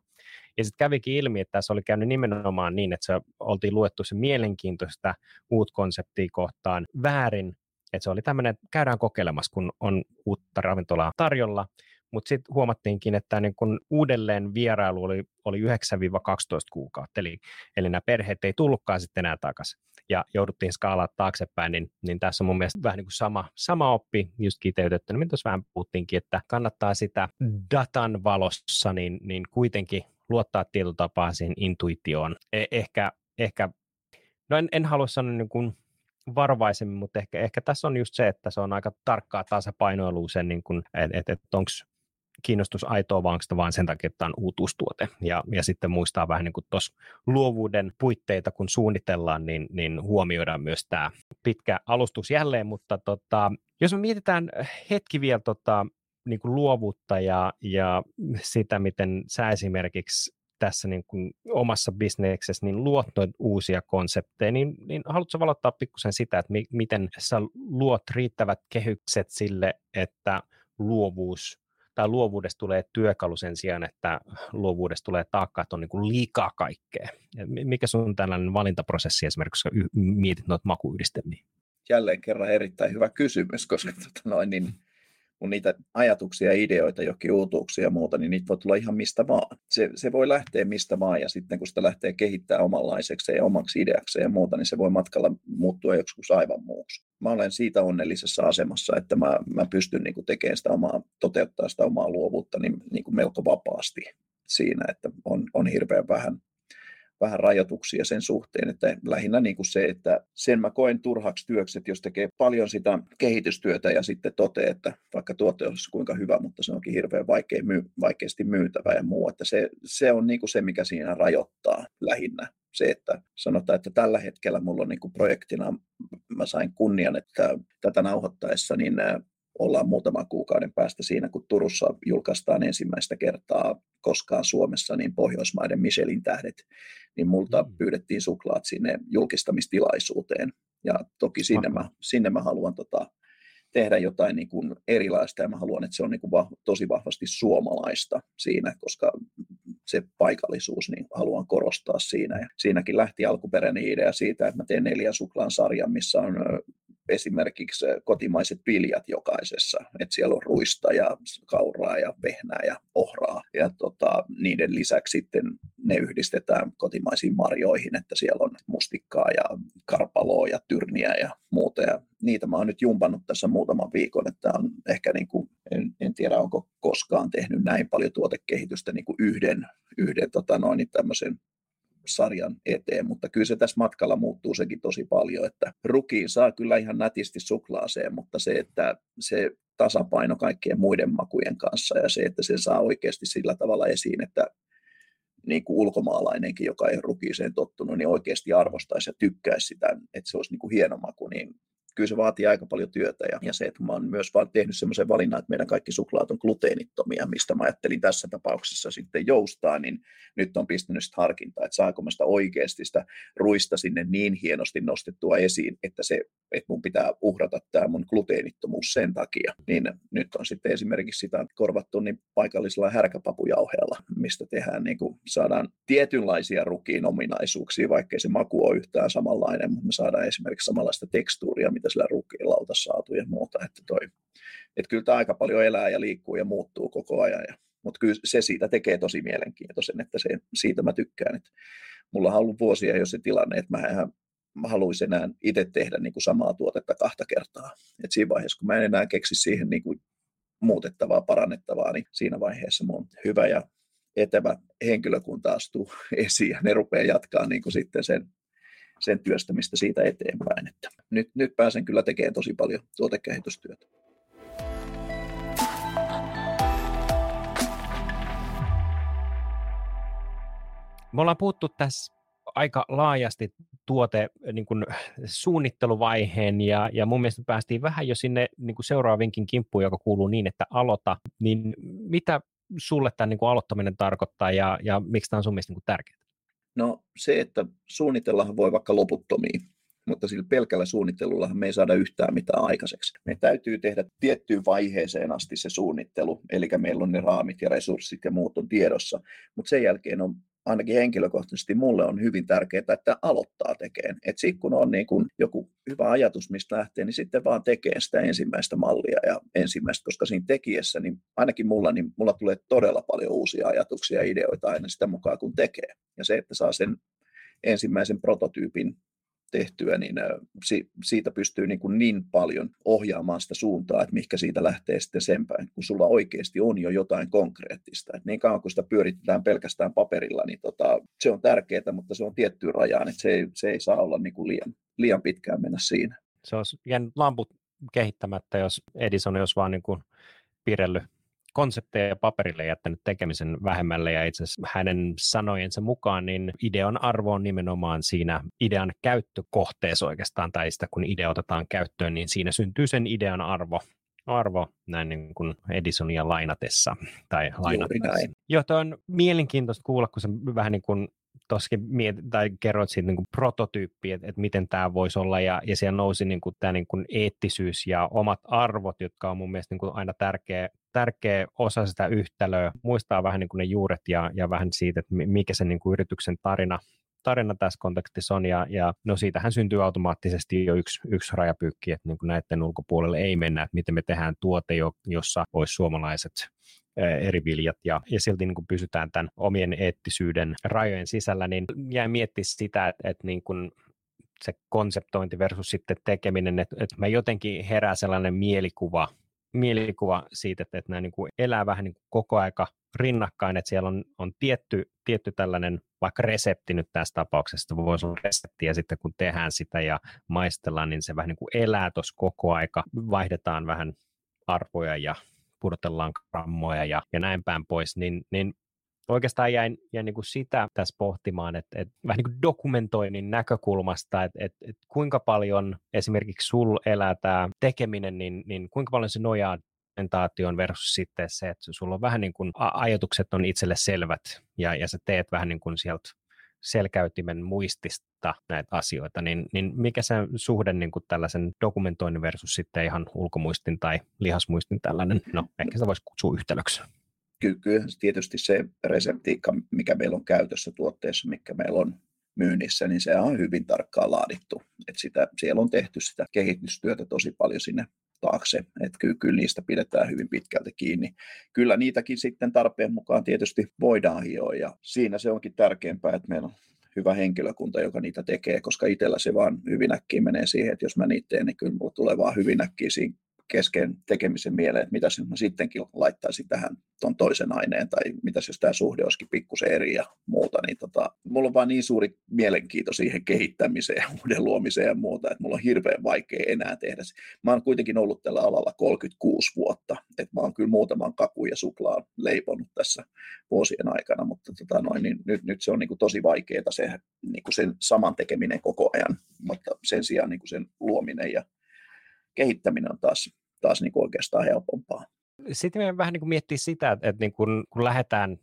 Ja sitten kävikin ilmi, että tässä oli käynyt nimenomaan niin, että se oltiin luettu se mielenkiintoista uut konseptia kohtaan väärin et se oli tämmöinen, että käydään kokeilemassa, kun on uutta ravintolaa tarjolla, mutta sitten huomattiinkin, että niin kun uudelleen vierailu oli, oli 9-12 kuukautta, eli, eli nämä perheet ei tullutkaan sitten enää takaisin. ja jouduttiin skaalaa taaksepäin, niin, niin tässä on mun mielestä vähän niin kuin sama, sama oppi just kiteytettynä, mitä tuossa vähän puhuttiinkin, että kannattaa sitä datan valossa niin, niin kuitenkin luottaa tietyllä tapaa siihen intuitioon. E- ehkä, ehkä no en, en halua sanoa niin kuin varovaisemmin, mutta ehkä, ehkä tässä on just se, että se on aika tarkkaa tasapainoilua sen, niin että et, et onko kiinnostus aitoa vangsta vaan sen takia, että on uutuustuote. Ja, ja sitten muistaa vähän niin kuin tuossa luovuuden puitteita, kun suunnitellaan, niin, niin huomioidaan myös tämä pitkä alustus jälleen, mutta tota, jos me mietitään hetki vielä tota, niin kuin luovuutta ja, ja sitä, miten sä esimerkiksi tässä niin kuin omassa bisneksessä niin luot uusia konsepteja, niin, niin haluatko valottaa pikkusen sitä, että mi, miten sä luot riittävät kehykset sille, että luovuus tai luovuudesta tulee työkalu sen sijaan, että luovuudesta tulee taakka, että on niin kuin liikaa kaikkea. Mikä sun tällainen valintaprosessi esimerkiksi, kun mietit noita makuyhdistelmiä? Jälleen kerran erittäin hyvä kysymys, koska tota noin, niin kun niitä ajatuksia, ideoita, jokin uutuuksia ja muuta, niin niitä voi tulla ihan mistä vaan. Se, se voi lähteä mistä vaan ja sitten kun sitä lähtee kehittämään omanlaiseksi ja omaksi ideaksi ja muuta, niin se voi matkalla muuttua joskus aivan muuksi. Mä olen siitä onnellisessa asemassa, että mä, mä pystyn niin tekemään sitä omaa, toteuttaa sitä omaa luovuutta niin, niin melko vapaasti siinä, että on, on hirveän vähän vähän rajoituksia sen suhteen, että lähinnä niin kuin se, että sen mä koen turhaksi työksi, että jos tekee paljon sitä kehitystyötä ja sitten toteaa, että vaikka tuote olisi kuinka hyvä, mutta se onkin hirveän vaikea myy, vaikeasti myytävä ja muu, että se, se on niin kuin se, mikä siinä rajoittaa lähinnä. Se, että sanotaan, että tällä hetkellä mulla on niin kuin projektina, mä sain kunnian, että tätä nauhoittaessa, niin ollaan muutaman kuukauden päästä siinä, kun Turussa julkaistaan ensimmäistä kertaa koskaan Suomessa niin Pohjoismaiden Michelin tähdet, niin multa mm. pyydettiin suklaat sinne julkistamistilaisuuteen. Ja toki sinne, mä, sinne mä haluan tota, tehdä jotain niin kuin erilaista ja mä haluan, että se on niin kuin vah, tosi vahvasti suomalaista siinä, koska se paikallisuus niin haluan korostaa siinä. Ja siinäkin lähti alkuperäinen idea siitä, että mä teen neljän suklaan sarjan, missä on esimerkiksi kotimaiset viljat jokaisessa, että siellä on ruista ja kauraa ja vehnää ja ohraa. Ja tota, niiden lisäksi sitten ne yhdistetään kotimaisiin marjoihin, että siellä on mustikkaa ja karpaloa ja tyrniä ja muuta. Ja niitä mä oon nyt jumpannut tässä muutaman viikon, että on ehkä niin kuin, en, en tiedä onko koskaan tehnyt näin paljon tuotekehitystä niin kuin yhden, yhden tota noin, niin tämmöisen sarjan eteen, mutta kyllä se tässä matkalla muuttuu sekin tosi paljon, että rukiin saa kyllä ihan nätisti suklaaseen, mutta se, että se tasapaino kaikkien muiden makujen kanssa ja se, että se saa oikeasti sillä tavalla esiin, että niin kuin ulkomaalainenkin, joka ei rukiiseen tottunut, niin oikeasti arvostaisi ja tykkäisi sitä, että se olisi niin kuin hieno maku, niin kyllä se vaatii aika paljon työtä ja, ja se, että mä oon myös vaan tehnyt semmoisen valinnan, että meidän kaikki suklaat on gluteenittomia, mistä mä ajattelin tässä tapauksessa sitten joustaa, niin nyt on pistänyt sitä harkintaa, että saako mä sitä oikeasti sitä ruista sinne niin hienosti nostettua esiin, että se, että mun pitää uhrata tämä mun gluteenittomuus sen takia, niin nyt on sitten esimerkiksi sitä korvattu niin paikallisella härkäpapujauheella, mistä tehdään niin kuin saadaan tietynlaisia rukiin ominaisuuksia, vaikkei se maku ole yhtään samanlainen, mutta me saadaan esimerkiksi samanlaista tekstuuria, mitä sillä rukiinlauta saatu ja muuta. Että, toi, että kyllä tämä aika paljon elää ja liikkuu ja muuttuu koko ajan. Ja, mutta kyllä se siitä tekee tosi mielenkiintoisen, että se, siitä mä tykkään. Että mulla on ollut vuosia jo se tilanne, että mä ihan mä haluaisin enää itse tehdä niin kuin samaa tuotetta kahta kertaa. Et siinä vaiheessa, kun mä en enää keksi siihen niin kuin muutettavaa, parannettavaa, niin siinä vaiheessa mun hyvä ja etevä henkilökunta astuu esiin ja ne rupeaa jatkaa niin kuin sitten sen sen työstämistä siitä eteenpäin. Että nyt, nyt pääsen kyllä tekemään tosi paljon tuotekehitystyötä. Me ollaan puhuttu tässä aika laajasti tuote niin kuin suunnitteluvaiheen ja, ja mun mielestä päästiin vähän jo sinne niin kuin seuraavinkin kimppuun, joka kuuluu niin, että aloita, niin mitä sulle tämä niin kuin aloittaminen tarkoittaa ja, ja miksi tämä on sun mielestä niin kuin tärkeää? No se, että suunnitellahan voi vaikka loputtomiin, mutta sillä pelkällä suunnittelullahan me ei saada yhtään mitään aikaiseksi. Me täytyy tehdä tiettyyn vaiheeseen asti se suunnittelu, eli meillä on ne raamit ja resurssit ja muut on tiedossa, mutta sen jälkeen on ainakin henkilökohtaisesti mulle on hyvin tärkeää, että aloittaa tekemään. Että sitten kun on niin kun joku hyvä ajatus, mistä lähtee, niin sitten vaan tekee sitä ensimmäistä mallia ja ensimmäistä, koska siinä tekijässä, niin ainakin mulla, niin mulla tulee todella paljon uusia ajatuksia ja ideoita aina sitä mukaan, kun tekee. Ja se, että saa sen ensimmäisen prototyypin tehtyä, niin siitä pystyy niin, kuin niin paljon ohjaamaan sitä suuntaa, että mikä siitä lähtee sitten sen päin, kun sulla oikeasti on jo jotain konkreettista. Et niin kauan kun sitä pyöritetään pelkästään paperilla, niin tota, se on tärkeää, mutta se on tiettyyn rajaan, että se ei, se ei saa olla niin kuin liian, liian pitkään mennä siinä. Se olisi jäänyt lamput kehittämättä, jos Edison olisi vaan niin kuin pirellyt konsepteja paperille jättänyt tekemisen vähemmälle ja itse asiassa hänen sanojensa mukaan niin idean arvo on nimenomaan siinä idean käyttökohteessa oikeastaan tai sitä kun idea otetaan käyttöön, niin siinä syntyy sen idean arvo arvo näin niin kuin Edisonia lainatessa. Tai lainatessa. Joo, on mielenkiintoista kuulla, kun se vähän niin kuin tuossakin miet- tai kerroit siitä niin kuin prototyyppi, että, että miten tämä voisi olla, ja, ja siellä nousi niin kuin tämä niin kuin eettisyys ja omat arvot, jotka on mun mielestä niin kuin aina tärkeä, tärkeä osa sitä yhtälöä, muistaa vähän niin kuin ne juuret ja, ja vähän siitä, että mikä se niin kuin yrityksen tarina tarina tässä kontekstissa on, ja, ja no siitähän syntyy automaattisesti jo yksi, yksi rajapyykki, että niin kuin näiden ulkopuolelle ei mennä, että miten me tehdään tuote, jossa olisi suomalaiset eri viljat ja, ja silti niin kuin pysytään tämän omien eettisyyden rajojen sisällä, niin jäi miettiä sitä, että, että niin kuin se konseptointi versus sitten tekeminen, että, että mä jotenkin herää sellainen mielikuva, mielikuva siitä, että, että nämä niin kuin elää vähän niin kuin koko aika rinnakkain, että siellä on, on tietty, tietty tällainen vaikka resepti nyt tässä tapauksessa, voisi olla resepti ja sitten kun tehdään sitä ja maistellaan, niin se vähän niin kuin elää tuossa koko aika, vaihdetaan vähän arvoja ja pudotellaan grammoja ja, ja näin päin pois, niin, niin oikeastaan jäin, jäin niin kuin sitä tässä pohtimaan, että, että vähän niin kuin dokumentoinnin näkökulmasta, että, että, että kuinka paljon esimerkiksi sul elää tämä tekeminen, niin, niin kuinka paljon se nojaa dokumentaation versus sitten se, että sulla on vähän niin kuin ajatukset on itselle selvät ja, ja sä teet vähän niin kuin sieltä selkäytimen muistista näitä asioita, niin, niin mikä se suhde niin kuin tällaisen dokumentoinnin versus sitten ihan ulkomuistin tai lihasmuistin tällainen, no ehkä sitä voisi kutsua yhtälöksi. Kyllä, tietysti se reseptiikka, mikä meillä on käytössä tuotteessa, mikä meillä on myynnissä, niin se on hyvin tarkkaan laadittu. Et sitä, siellä on tehty sitä kehitystyötä tosi paljon sinne taakse. Että kyllä, kyllä niistä pidetään hyvin pitkälti kiinni. Kyllä niitäkin sitten tarpeen mukaan tietysti voidaan hioa ja siinä se onkin tärkeämpää, että meillä on hyvä henkilökunta, joka niitä tekee, koska itsellä se vaan hyvin äkkiä menee siihen, että jos mä niitä teen, niin kyllä mulla tulee vaan hyvin äkkiä siinä kesken tekemisen mieleen, että mitä mä sittenkin laittaisin tähän tuon toisen aineen, tai mitä jos tämä suhde olisikin pikkusen eri ja muuta, niin tota, mulla on vaan niin suuri mielenkiinto siihen kehittämiseen uuden luomiseen ja muuta, että mulla on hirveän vaikea enää tehdä. Mä oon kuitenkin ollut tällä alalla 36 vuotta, että mä oon kyllä muutaman kakun ja suklaan leiponut tässä vuosien aikana, mutta tota noin, niin nyt, nyt se on niin kuin tosi vaikeaa se, niin kuin sen saman tekeminen koko ajan, mutta sen sijaan niin kuin sen luominen ja kehittäminen on taas taas niin kuin oikeastaan helpompaa. Sitten me vähän niin kuin miettiä sitä, että niin kuin, kun lähdetään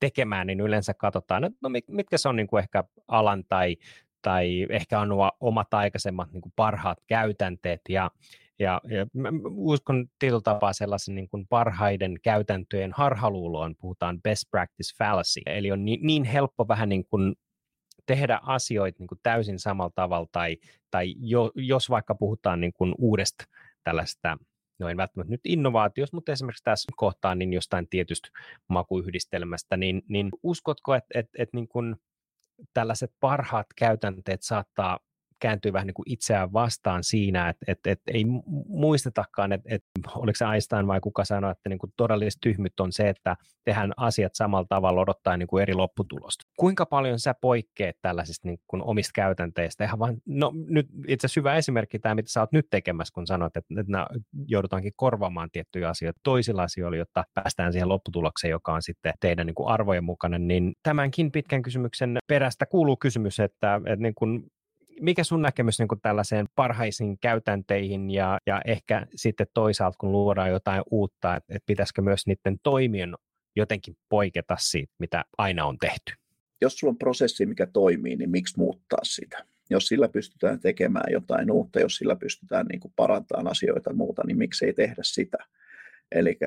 tekemään, niin yleensä katsotaan, että no mitkä se on niin kuin ehkä alan tai, tai ehkä on omat aikaisemmat niin kuin parhaat käytänteet ja, ja, ja mä uskon tietyllä tapaa sellaisen niin kuin parhaiden käytäntöjen harhaluuloon, puhutaan best practice fallacy, eli on niin, niin helppo vähän niin kuin tehdä asioita niin kuin täysin samalla tavalla, tai, tai jo, jos vaikka puhutaan niin kuin uudesta tällaista no en välttämättä nyt innovaatiosta, mutta esimerkiksi tässä kohtaa niin jostain tietystä makuyhdistelmästä, niin, niin uskotko, että, että, että niin kuin tällaiset parhaat käytänteet saattaa kääntyy vähän niin kuin itseään vastaan siinä, että, että, että ei muistetakaan, että, että oliko se Einstein vai kuka sanoi, että niin kuin todellista tyhmyt on se, että tehdään asiat samalla tavalla odottaa niin kuin eri lopputulosta. Kuinka paljon sä poikkeet tällaisista niin kuin omista käytänteistä? Ihan vaan, no nyt itse asiassa hyvä esimerkki tämä, mitä sä oot nyt tekemässä, kun sanoit, että, että joudutaankin korvaamaan tiettyjä asioita toisilla asioilla, jotta päästään siihen lopputulokseen, joka on sitten teidän niin kuin arvojen mukainen, niin tämänkin pitkän kysymyksen perästä kuuluu kysymys, että, että niin kuin mikä sun näkemys niin kuin tällaiseen parhaisiin käytänteihin ja, ja ehkä sitten toisaalta, kun luodaan jotain uutta, että, että pitäisikö myös niiden toimien jotenkin poiketa siitä, mitä aina on tehty? Jos sulla on prosessi, mikä toimii, niin miksi muuttaa sitä? Jos sillä pystytään tekemään jotain uutta, jos sillä pystytään niin kuin parantamaan asioita muuta, niin miksi ei tehdä sitä? Eli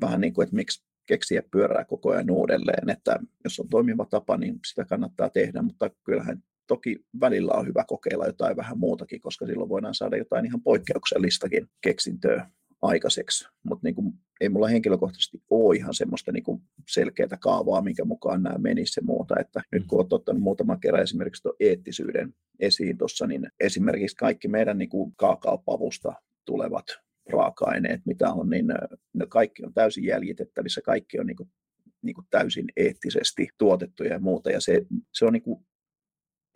vähän niin kuin, että miksi keksiä pyörää koko ajan uudelleen, että jos on toimiva tapa, niin sitä kannattaa tehdä, mutta kyllähän toki välillä on hyvä kokeilla jotain vähän muutakin, koska silloin voidaan saada jotain ihan poikkeuksellistakin keksintöä aikaiseksi. Mutta niin ei mulla henkilökohtaisesti ole ihan semmoista niin selkeää kaavaa, minkä mukaan nämä menisi ja muuta. Että nyt kun olet ottanut muutaman kerran esimerkiksi tuon eettisyyden esiin tuossa, niin esimerkiksi kaikki meidän niin kaakaopavusta tulevat raaka-aineet, mitä on, niin ne kaikki on täysin jäljitettävissä, kaikki on niin kuin, niin kuin täysin eettisesti tuotettuja ja muuta. Ja se, se on niin kuin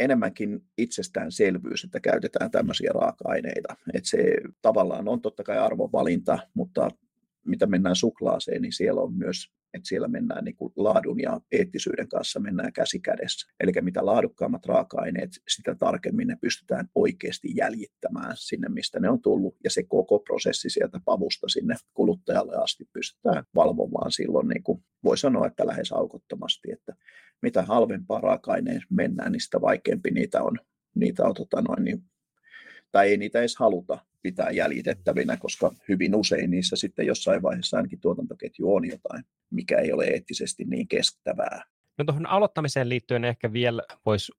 enemmänkin itsestäänselvyys, että käytetään tämmöisiä raaka-aineita. Että se tavallaan on totta kai arvovalinta, mutta mitä mennään suklaaseen, niin siellä on myös, että siellä mennään niin kuin laadun ja eettisyyden kanssa mennään käsi kädessä. Eli mitä laadukkaammat raaka-aineet, sitä tarkemmin ne pystytään oikeasti jäljittämään sinne, mistä ne on tullut. Ja se koko prosessi sieltä pavusta sinne kuluttajalle asti pystytään valvomaan silloin, niin kuin voi sanoa, että lähes aukottomasti, että mitä halvempaa raaka-aineen mennään, niin sitä vaikeampi niitä on, niitä on tota noin, niin tai ei niitä edes haluta pitää jäljitettävinä, koska hyvin usein niissä sitten jossain vaiheessa ainakin tuotantoketju on jotain, mikä ei ole eettisesti niin kestävää. No tuohon aloittamiseen liittyen ehkä vielä voisi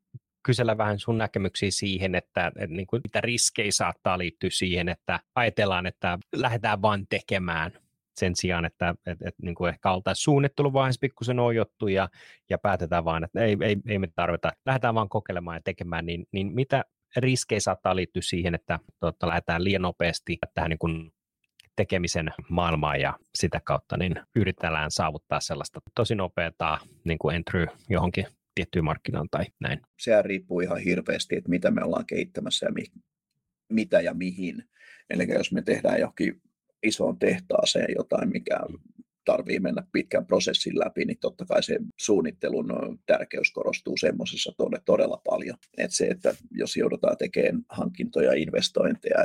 kysellä vähän sun näkemyksiä siihen, että, että niin kuin, mitä riskejä saattaa liittyä siihen, että ajatellaan, että lähdetään vain tekemään sen sijaan, että, että, että niin kuin ehkä oltaisiin suunnitteluvaiheessa pikkusen ojottu ja, ja päätetään vaan, että ei, ei, ei me tarvita, lähdetään vaan kokeilemaan ja tekemään, niin, niin mitä riskejä saattaa liittyä siihen, että totta, lähdetään liian nopeasti tähän niin kuin tekemisen maailmaan ja sitä kautta niin yritetään saavuttaa sellaista tosi nopeaa niin kuin entry johonkin tiettyyn markkinaan tai näin. Sehän riippuu ihan hirveästi, että mitä me ollaan kehittämässä ja mi- mitä ja mihin. Eli jos me tehdään johonkin isoon tehtaaseen jotain, mikä tarvii mennä pitkän prosessin läpi, niin totta kai se suunnittelun tärkeys korostuu semmoisessa todella paljon. Että se, että jos joudutaan tekemään hankintoja, investointeja,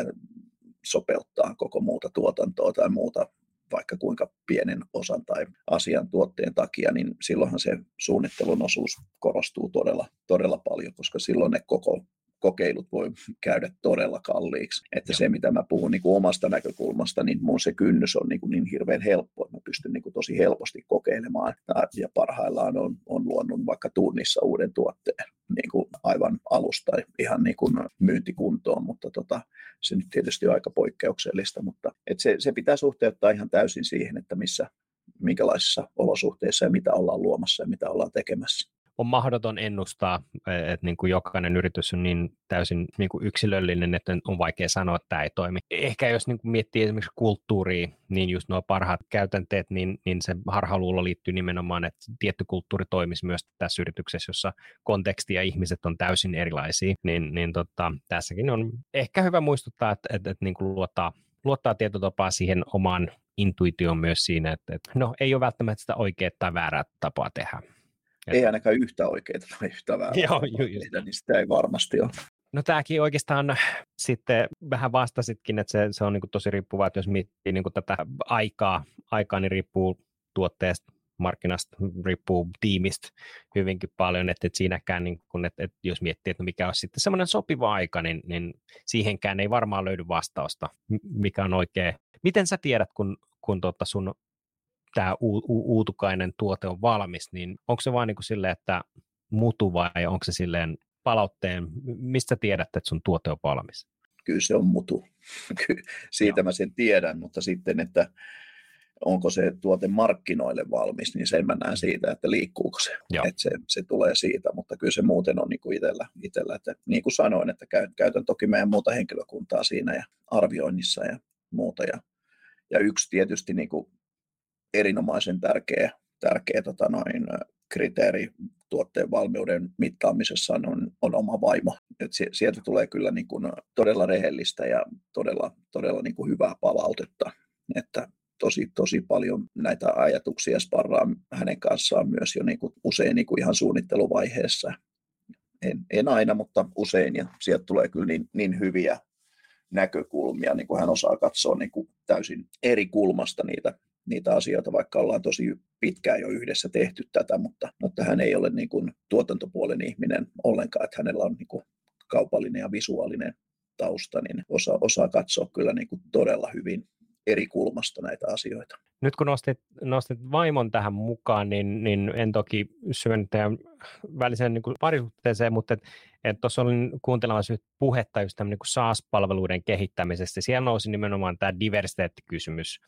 sopeuttaa koko muuta tuotantoa tai muuta vaikka kuinka pienen osan tai asian tuotteen takia, niin silloinhan se suunnittelun osuus korostuu todella, todella paljon, koska silloin ne koko kokeilut voi käydä todella kalliiksi. Että se, mitä mä puhun niin kuin omasta näkökulmasta, niin mun se kynnys on niin, kuin niin hirveän helppo, että mä pystyn niin kuin tosi helposti kokeilemaan. Ja parhaillaan on, on luonut vaikka tunnissa uuden tuotteen niin kuin aivan alusta ihan niin kuin myyntikuntoon, mutta tota, se nyt tietysti on aika poikkeuksellista, mutta et se, se pitää suhteuttaa ihan täysin siihen, että missä, minkälaisissa olosuhteissa ja mitä ollaan luomassa ja mitä ollaan tekemässä on mahdoton ennustaa, että niin kuin jokainen yritys on niin täysin niin kuin yksilöllinen, että on vaikea sanoa, että tämä ei toimi. Ehkä jos niin kuin miettii esimerkiksi kulttuuria, niin just nuo parhaat käytänteet, niin, niin se harhaluulo liittyy nimenomaan, että tietty kulttuuri toimisi myös tässä yrityksessä, jossa konteksti ja ihmiset on täysin erilaisia, niin, niin tota, tässäkin on ehkä hyvä muistuttaa, että, että, että niin kuin luottaa, luottaa tietotapaa siihen omaan intuitioon myös siinä, että, että no ei ole välttämättä sitä oikeaa tai väärää tapaa tehdä. Ei ainakaan yhtä oikeita tai yhtä väärää. Joo, ju, niin sitä ei varmasti ole. No tämäkin oikeastaan sitten vähän vastasitkin, että se, se on niin tosi riippuvaa, että jos miettii niin tätä aikaa, aikaa, niin riippuu tuotteesta, markkinasta, riippuu tiimistä hyvinkin paljon, että, että siinäkään, niin kun, että, että jos miettii, että mikä on sitten semmoinen sopiva aika, niin, niin siihenkään ei varmaan löydy vastausta, mikä on oikein. Miten sä tiedät, kun, kun tuota sun tämä u- u- uutukainen tuote on valmis, niin onko se vain niin kuin silleen, että mutu vai onko se silleen palautteen, mistä tiedät, että sun tuote on valmis? Kyllä se on mutu. Siitä Joo. mä sen tiedän, mutta sitten, että onko se tuote markkinoille valmis, niin sen mä näen siitä, että liikkuuko se. Että se, se tulee siitä, mutta kyllä se muuten on niin kuin itsellä, itsellä. Että niin kuin sanoin, että käytän toki meidän muuta henkilökuntaa siinä ja arvioinnissa ja muuta. Ja, ja yksi tietysti niin kuin erinomaisen tärkeä, tärkeä tota noin, kriteeri tuotteen valmiuden mittaamisessa on, on oma vaimo. Et sieltä tulee kyllä niin kuin todella rehellistä ja todella, todella niin kuin hyvää palautetta, että tosi, tosi paljon näitä ajatuksia sparraa hänen kanssaan myös jo niin kuin usein niin kuin ihan suunnitteluvaiheessa. En, en aina, mutta usein, ja sieltä tulee kyllä niin, niin hyviä näkökulmia, niin kuin hän osaa katsoa niin kuin täysin eri kulmasta niitä, niitä asioita, vaikka ollaan tosi pitkään jo yhdessä tehty tätä, mutta, mutta hän ei ole niin kuin tuotantopuolen ihminen ollenkaan, että hänellä on niin kuin kaupallinen ja visuaalinen tausta, niin osaa, osaa katsoa kyllä niin kuin todella hyvin eri kulmasta näitä asioita. Nyt kun nostit, nostit vaimon tähän mukaan, niin, niin en toki syön teidän väliseen niin parisuhteeseen, mutta tuossa olin kuuntelemassa puhetta just niin SaaS-palveluiden kehittämisestä. Siellä nousi nimenomaan tämä diversiteettikysymys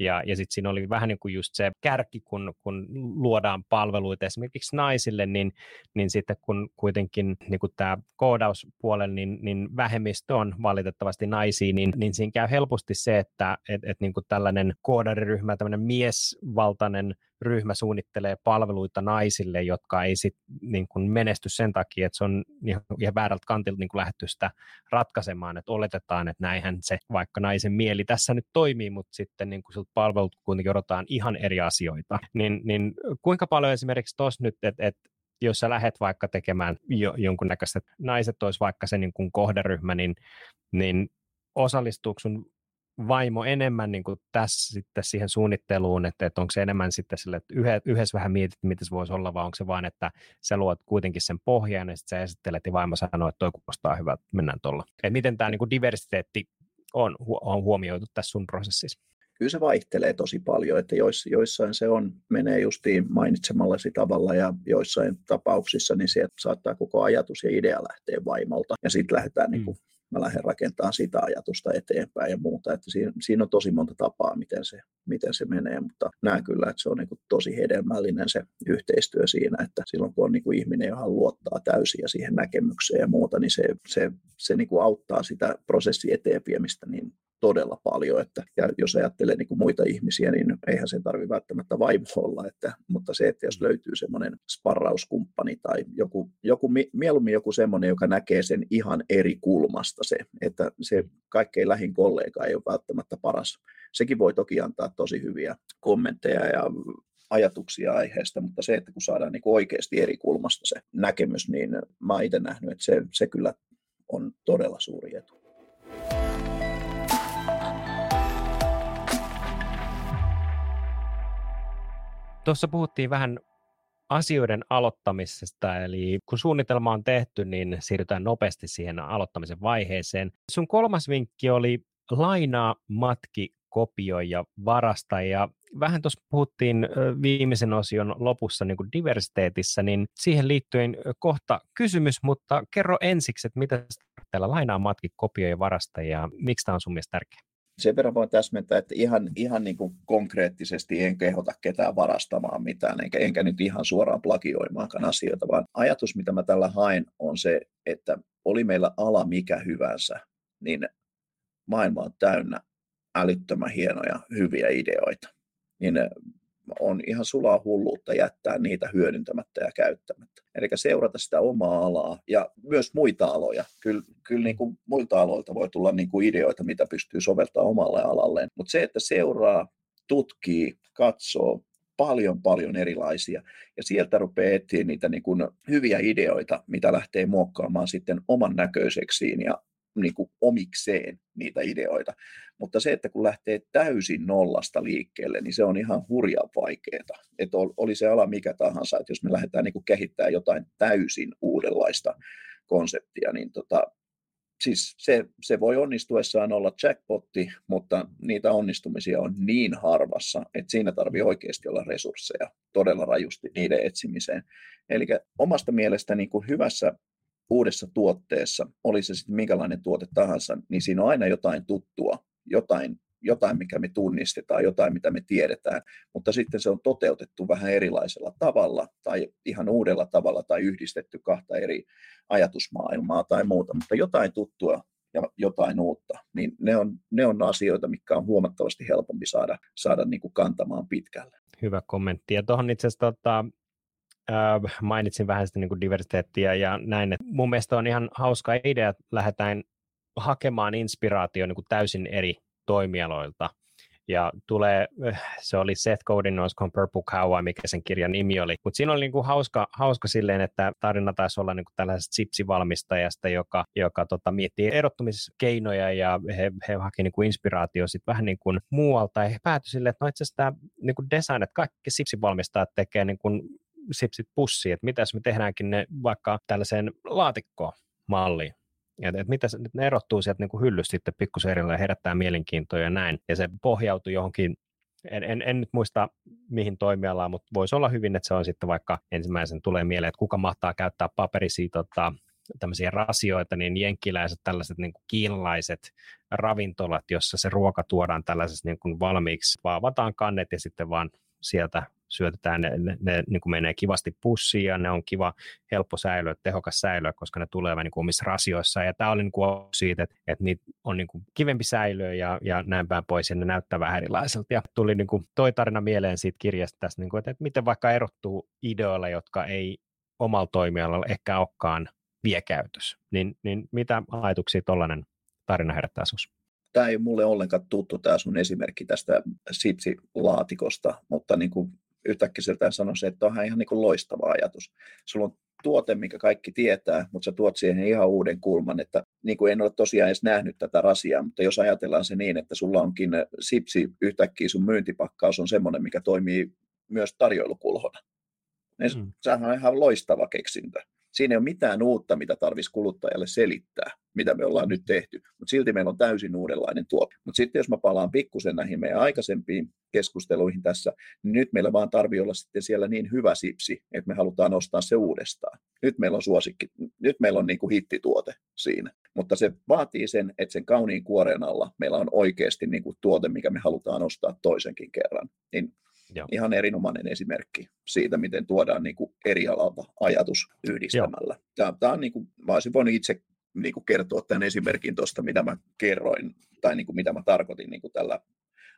Ja, ja sitten siinä oli vähän niin kuin just se kärki, kun, kun luodaan palveluita esimerkiksi naisille, niin, niin sitten kun kuitenkin niin kuin tämä koodauspuolella, niin, niin vähemmistö on valitettavasti naisia, niin, niin siinä käy helposti se, että et, et niin kuin tällainen koodariryhmä, tämmöinen miesvaltainen ryhmä suunnittelee palveluita naisille, jotka ei sit niin kuin menesty sen takia, että se on ihan, väärältä kantilta niin lähdetty sitä ratkaisemaan, että oletetaan, että näinhän se vaikka naisen mieli tässä nyt toimii, mutta sitten niin kuin siltä palvelut kuitenkin odotetaan ihan eri asioita. Niin, niin kuinka paljon esimerkiksi tuossa nyt, että et, jos sä lähdet vaikka tekemään jo, jonkunnäköistä, naiset olisi vaikka se niin kuin kohderyhmä, niin, niin osallistuuko sun vaimo enemmän niin kuin tässä sitten siihen suunnitteluun, että, että onko se enemmän sitten sille, että yhdessä vähän mietit, mitä se voisi olla, vai onko se vain, että sä luot kuitenkin sen pohjan ja sitten sä esittelet ja vaimo sanoo, että toi kuulostaa hyvä, että mennään tuolla. Että miten tämä niin kuin diversiteetti on, on huomioitu tässä sun prosessissa? Kyllä se vaihtelee tosi paljon, että joissain se on, menee justiin mainitsemallasi tavalla ja joissain tapauksissa niin sieltä saattaa koko ajatus ja idea lähteä vaimolta ja sitten lähdetään mm. niin kuin mä lähden rakentamaan sitä ajatusta eteenpäin ja muuta. Että siinä, siinä on tosi monta tapaa, miten se, miten se menee, mutta näen kyllä, että se on niin tosi hedelmällinen se yhteistyö siinä, että silloin kun on niin ihminen, johon luottaa täysin ja siihen näkemykseen ja muuta, niin se, se, se niin auttaa sitä prosessi eteenviemistä niin todella paljon. Että, ja jos ajattelee niin kuin muita ihmisiä, niin eihän se tarvitse välttämättä vaimo olla, että, mutta se, että jos mm. löytyy semmoinen sparrauskumppani tai joku, joku, mieluummin joku semmoinen, joka näkee sen ihan eri kulmasta se, että se kaikkein lähin kollega ei ole välttämättä paras. Sekin voi toki antaa tosi hyviä kommentteja ja ajatuksia aiheesta, mutta se, että kun saadaan niin oikeasti eri kulmasta se näkemys, niin mä itse nähnyt, että se, se kyllä on todella suuri etu. Tuossa puhuttiin vähän asioiden aloittamisesta, eli kun suunnitelma on tehty, niin siirrytään nopeasti siihen aloittamisen vaiheeseen. Sun kolmas vinkki oli lainaa, matki, kopioi ja varasta. Ja vähän tuossa puhuttiin viimeisen osion lopussa niin kuin diversiteetissä, niin siihen liittyen kohta kysymys, mutta kerro ensiksi, että mitä täällä lainaa, matki, kopioi ja varasta ja miksi tämä on sun mielestä tärkeää? Sen verran voin täsmentää, että ihan, ihan niin kuin konkreettisesti en kehota ketään varastamaan mitään, enkä, enkä nyt ihan suoraan plagioimaankaan asioita, vaan ajatus, mitä mä tällä haen, on se, että oli meillä ala mikä hyvänsä, niin maailma on täynnä älyttömän hienoja, hyviä ideoita. Niin on ihan sulaa hulluutta jättää niitä hyödyntämättä ja käyttämättä. Eli seurata sitä omaa alaa ja myös muita aloja. Kyllä, kyllä niin kuin muilta aloilta voi tulla niin kuin ideoita, mitä pystyy soveltamaan omalle alalleen. Mutta se, että seuraa, tutkii, katsoo, paljon paljon erilaisia. Ja sieltä rupeaa etsiä niitä niin kuin hyviä ideoita, mitä lähtee muokkaamaan sitten oman näköiseksiin ja niin kuin omikseen niitä ideoita. Mutta se, että kun lähtee täysin nollasta liikkeelle, niin se on ihan hurjan vaikeaa. Että oli se ala mikä tahansa, että jos me lähdetään niin kehittämään jotain täysin uudenlaista konseptia, niin tota, siis se, se voi onnistuessaan olla jackpotti, mutta niitä onnistumisia on niin harvassa, että siinä tarvii oikeasti olla resursseja todella rajusti niiden etsimiseen. Eli omasta mielestä niin kuin hyvässä uudessa tuotteessa, oli se sitten minkälainen tuote tahansa, niin siinä on aina jotain tuttua, jotain, jotain mikä me tunnistetaan, jotain, mitä me tiedetään, mutta sitten se on toteutettu vähän erilaisella tavalla tai ihan uudella tavalla tai yhdistetty kahta eri ajatusmaailmaa tai muuta, mutta jotain tuttua ja jotain uutta, niin ne on, ne on asioita, mitkä on huomattavasti helpompi saada, saada niin kuin kantamaan pitkälle. Hyvä kommentti. Ja tuohon itse asiassa tota, äh, mainitsin vähän sitä niin diversiteettiä ja näin, että mun mielestä on ihan hauska idea, että lähdetään hakemaan inspiraatio niin täysin eri toimialoilta. Ja tulee, äh, se oli Seth Godin olisiko Purple Cow mikä sen kirjan nimi oli. Mutta siinä oli niinku hauska, hauska silleen, että tarina taisi olla niinku tällaisesta sipsivalmistajasta, joka, joka tota, miettii erottumiskeinoja ja he, he haki niinku inspiraatio sitten vähän niinku muualta. Ja he päätyi silleen, että no itse asiassa tämä niinku design, että kaikki sipsivalmistajat tekee niinku sipsit pussiin, että mitäs me tehdäänkin ne vaikka tällaiseen laatikkoon malliin. Että et mitä ne erottuu sieltä niin hyllystä sitten pikkusen ja herättää mielenkiintoa ja näin. Ja se pohjautuu johonkin en, en, en nyt muista mihin toimialaan, mutta voisi olla hyvin, että se on sitten vaikka ensimmäisen tulee mieleen, että kuka mahtaa käyttää paperisia tota, tämmöisiä rasioita, niin jenkkiläiset tällaiset niin kuin kiinalaiset ravintolat, jossa se ruoka tuodaan tällaisessa niin kuin valmiiksi, vaavataan kannet ja sitten vaan sieltä syötetään, ne, ne, ne niin kuin menee kivasti pussiin ja ne on kiva, helppo säilyä, tehokas säilyä, koska ne tulee niin kuin omissa rasioissa. Ja tämä oli niin kuin siitä, että, että niitä on niin kuin kivempi säilyä ja, ja näin päin pois, ja ne näyttää vähän erilaiselta. Ja tuli niin kuin toi tarina mieleen siitä kirjasta tästä, niin kuin, että, että miten vaikka erottuu ideoilla, jotka ei omalla toimialalla ehkä olekaan viekäytös. Niin, niin mitä ajatuksia tuollainen tarina herättää sinussa? Tämä ei ole mulle ollenkaan tuttu tämä sun esimerkki tästä sipsilaatikosta, mutta niin kuin yhtäkkiä sanoisin, että onhan ihan niin kuin loistava ajatus. Sulla on tuote, mikä kaikki tietää, mutta sä tuot siihen ihan uuden kulman, että niin kuin en ole tosiaan edes nähnyt tätä rasiaa, mutta jos ajatellaan se niin, että sulla onkin sipsi yhtäkkiä sun myyntipakkaus on semmoinen, mikä toimii myös tarjoilukulhona, niin mm. sehän on ihan loistava keksintö. Siinä ei ole mitään uutta, mitä tarvitsisi kuluttajalle selittää, mitä me ollaan nyt tehty, mutta silti meillä on täysin uudenlainen tuote. Mutta sitten jos mä palaan pikkusen näihin meidän aikaisempiin keskusteluihin tässä, niin nyt meillä vaan tarvii olla sitten siellä niin hyvä sipsi, että me halutaan ostaa se uudestaan. Nyt meillä on suosikki, nyt meillä on niin kuin hittituote siinä. Mutta se vaatii sen, että sen kauniin kuoren alla meillä on oikeasti niin kuin tuote, mikä me halutaan ostaa toisenkin kerran. Niin Joo. Ihan erinomainen esimerkki siitä, miten tuodaan niin kuin eri alalta ajatus yhdistämällä. Tämä, tämä on niin kuin, mä olisin voinut itse niin kuin kertoa tämän esimerkin tuosta, mitä mä kerroin, tai niin kuin, mitä mä tarkoitin niin kuin tällä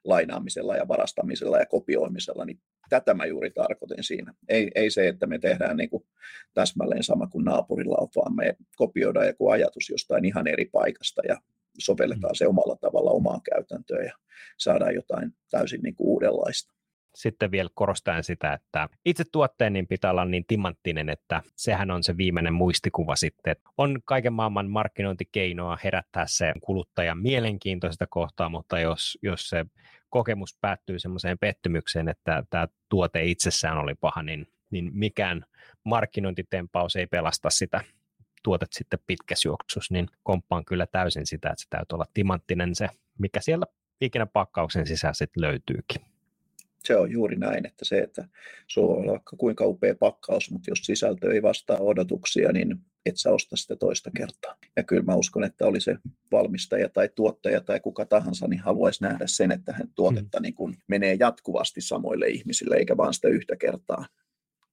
lainaamisella ja varastamisella ja kopioimisella, niin tätä mä juuri tarkoitin siinä. Ei, ei se, että me tehdään niin kuin täsmälleen sama kuin naapurilla on, vaan me kopioidaan joku ajatus jostain ihan eri paikasta ja sovelletaan mm. se omalla tavalla omaan käytäntöön ja saadaan jotain täysin niin kuin uudenlaista sitten vielä korostaen sitä, että itse tuotteen niin pitää olla niin timanttinen, että sehän on se viimeinen muistikuva sitten. On kaiken maailman markkinointikeinoa herättää se kuluttajan mielenkiintoista kohtaa, mutta jos, jos se kokemus päättyy semmoiseen pettymykseen, että tämä tuote itsessään oli paha, niin, niin mikään markkinointitempaus ei pelasta sitä tuotet sitten pitkässä juoksussa, niin komppaan kyllä täysin sitä, että se täytyy olla timanttinen se, mikä siellä ikinä pakkauksen sisällä sitten löytyykin se on juuri näin, että se, että sulla on vaikka kuinka upea pakkaus, mutta jos sisältö ei vastaa odotuksia, niin et sä osta sitä toista kertaa. Ja kyllä mä uskon, että oli se valmistaja tai tuottaja tai kuka tahansa, niin haluaisi nähdä sen, että hän tuotetta mm. niin kun menee jatkuvasti samoille ihmisille, eikä vaan sitä yhtä kertaa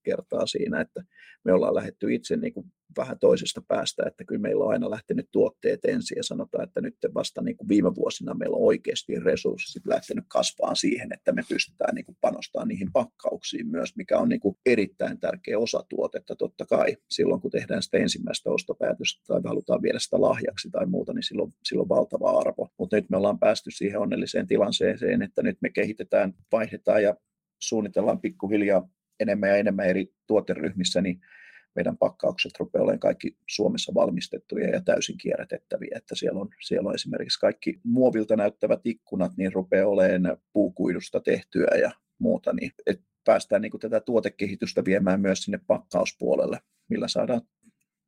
kertaa siinä, että me ollaan lähetty itse niin kuin vähän toisesta päästä, että kyllä meillä on aina lähtenyt tuotteet ensin ja sanotaan, että nyt vasta niin kuin viime vuosina meillä on oikeasti resurssit lähtenyt kasvaan siihen, että me pystytään niin kuin panostamaan niihin pakkauksiin myös, mikä on niin kuin erittäin tärkeä osa tuotetta totta kai. Silloin kun tehdään sitä ensimmäistä ostopäätöstä tai halutaan viedä sitä lahjaksi tai muuta, niin silloin, silloin valtava arvo. Mutta nyt me ollaan päästy siihen onnelliseen tilanteeseen, että nyt me kehitetään, vaihdetaan ja suunnitellaan pikkuhiljaa enemmän ja enemmän eri tuoteryhmissä, niin meidän pakkaukset rupeaa olemaan kaikki Suomessa valmistettuja ja täysin kierrätettäviä, että siellä on, siellä on esimerkiksi kaikki muovilta näyttävät ikkunat, niin rupeaa olemaan puukuidusta tehtyä ja muuta, niin että päästään niin kuin tätä tuotekehitystä viemään myös sinne pakkauspuolelle, millä saadaan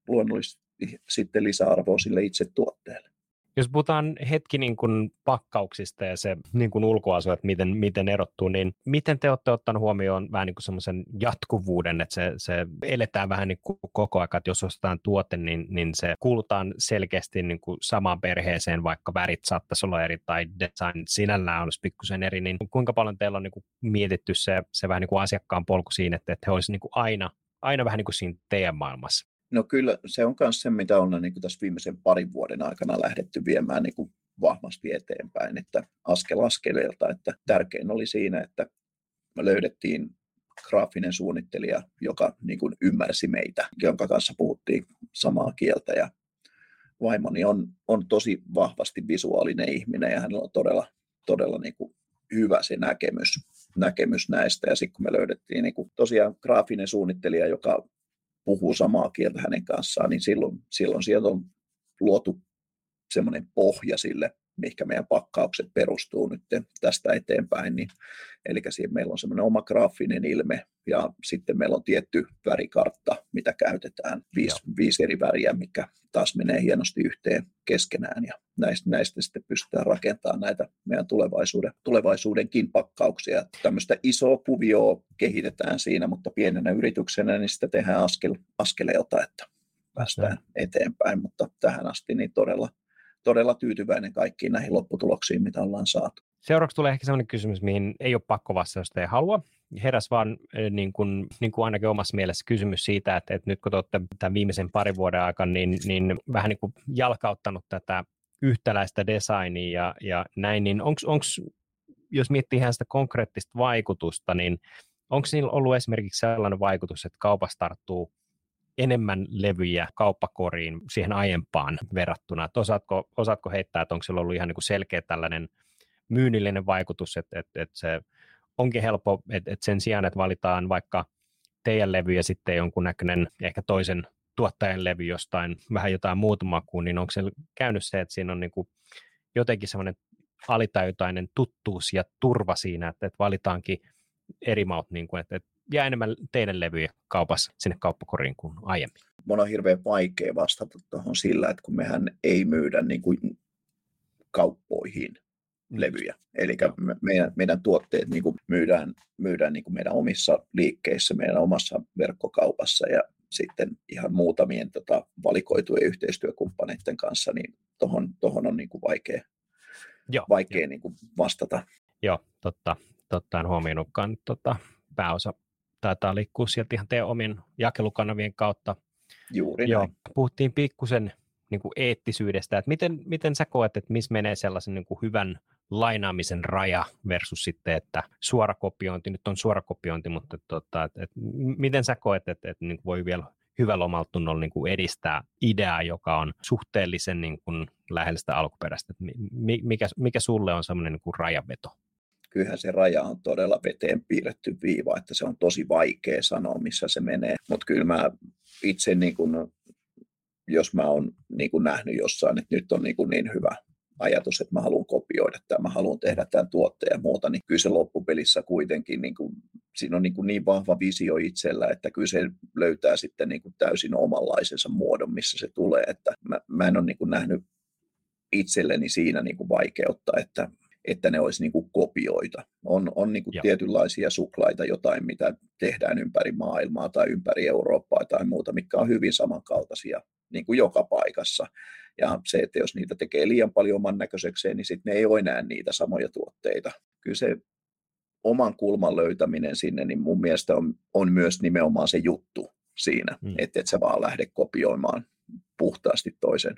luonnollisesti sitten lisäarvoa sille itse tuotteelle. Jos puhutaan hetki niin kuin pakkauksista ja se niin kuin ulkoasu, että miten, miten erottuu, niin miten te olette ottanut huomioon vähän niin kuin semmoisen jatkuvuuden, että se, se eletään vähän niin kuin koko ajan, että jos ostetaan tuote, niin, niin se kuulutaan selkeästi niin kuin samaan perheeseen, vaikka värit saattaisi olla eri tai design sinällään olisi pikkusen eri, niin kuinka paljon teillä on niin kuin mietitty se, se vähän niin kuin asiakkaan polku siinä, että, että he olisivat niin aina, aina vähän niin kuin siinä teidän maailmassa? No kyllä se on myös se, mitä on niin kuin tässä viimeisen parin vuoden aikana lähdetty viemään niin kuin vahvasti eteenpäin, että askel askeleelta, että tärkein oli siinä, että me löydettiin graafinen suunnittelija, joka niin kuin ymmärsi meitä, jonka kanssa puhuttiin samaa kieltä ja vaimoni on, on tosi vahvasti visuaalinen ihminen ja hänellä on todella, todella niin kuin hyvä se näkemys, näkemys näistä. Ja sitten kun me löydettiin niin kuin tosiaan graafinen suunnittelija, joka puhuu samaa kieltä hänen kanssaan, niin silloin, silloin sieltä on luotu semmoinen pohja sille, mihinkä meidän pakkaukset perustuu nyt tästä eteenpäin. Niin, eli siinä meillä on semmoinen oma graafinen ilme ja sitten meillä on tietty värikartta, mitä käytetään, viisi, viisi eri väriä, mikä taas menee hienosti yhteen keskenään ja näistä, näistä sitten pystytään rakentamaan näitä meidän tulevaisuuden, tulevaisuudenkin pakkauksia. Tämmöistä isoa kuvioa kehitetään siinä, mutta pienenä yrityksenä niin sitä tehdään askel, askeleelta, että päästään eteenpäin, mutta tähän asti niin todella, todella tyytyväinen kaikkiin näihin lopputuloksiin, mitä ollaan saatu. Seuraavaksi tulee ehkä sellainen kysymys, mihin ei ole pakko vastata, jos ei halua. Heräs vaan niin kuin, niin kuin ainakin omassa mielessä kysymys siitä, että, että nyt kun te olette tämän viimeisen parin vuoden aikana niin, niin vähän niin kuin jalkauttanut tätä yhtäläistä designia ja, ja näin, niin onko, jos miettii ihan sitä konkreettista vaikutusta, niin onko niillä ollut esimerkiksi sellainen vaikutus, että kaupassa tarttuu enemmän levyjä kauppakoriin siihen aiempaan verrattuna? Että osaatko, osaatko heittää, että onko sillä ollut ihan niin kuin selkeä tällainen myynnillinen vaikutus, että, että, että se onkin helppo, että, että sen sijaan, että valitaan vaikka teidän levy ja sitten jonkunnäköinen ehkä toisen tuottajan levy jostain, vähän jotain muuta makuun, niin onko se käynyt se, että siinä on niin kuin jotenkin semmoinen alitajutainen tuttuus ja turva siinä, että, että valitaankin eri maut, niin kuin, että, että jää enemmän teidän levyjä kaupassa sinne kauppakoriin kuin aiemmin? Mun on hirveän vaikea vastata tuohon sillä, että kun mehän ei myydä niin kuin kauppoihin levyjä. Eli meidän, meidän tuotteet niin kuin myydään, myydään niin kuin meidän omissa liikkeissä, meidän omassa verkkokaupassa ja sitten ihan muutamien tota, valikoitujen yhteistyökumppaneiden kanssa, niin tuohon tohon on niin kuin vaikea, Joo, vaikea jo. Niin kuin vastata. Joo, totta. totta en huomioinutkaan. Tota, pääosa taitaa liikkua sieltä ihan teidän omien jakelukanavien kautta. Juuri Joo, näin. Puhuttiin pikkusen niin kuin eettisyydestä, että miten, miten sä koet, että missä menee sellaisen niin kuin hyvän lainaamisen raja versus sitten, että suorakopiointi, nyt on suorakopiointi, mutta tota, että, että miten sä koet, että, että niin voi vielä hyvällä omalla niin kuin edistää ideaa, joka on suhteellisen niin kuin lähellä sitä alkuperäistä, että mikä, mikä sulle on semmoinen niin kuin rajaveto? Kyllähän se raja on todella veteen piirretty viiva, että se on tosi vaikea sanoa, missä se menee. Mutta kyllä mä itse, niin kun, jos mä oon niin kun nähnyt jossain, että nyt on niin, kun niin hyvä ajatus, että mä haluan kopioida tai mä haluan tehdä tämän tuotteen ja muuta, niin kyllä se loppupelissä kuitenkin, niin kuin, siinä on niin, kuin niin vahva visio itsellä, että kyllä se löytää sitten niin kuin täysin omanlaisensa muodon, missä se tulee, että mä, mä en ole niin nähnyt itselleni siinä niin vaikeutta, että että ne olisi niin kuin kopioita. On, on niin kuin tietynlaisia suklaita, jotain, mitä tehdään ympäri maailmaa tai ympäri Eurooppaa tai muuta, mikä on hyvin samankaltaisia niin kuin joka paikassa. Ja se, että jos niitä tekee liian paljon oman näköisekseen, niin sitten ne ei ole enää niitä samoja tuotteita. Kyllä se oman kulman löytäminen sinne, niin mun mielestä on, on myös nimenomaan se juttu siinä, mm. että et sä vaan lähde kopioimaan puhtaasti toisen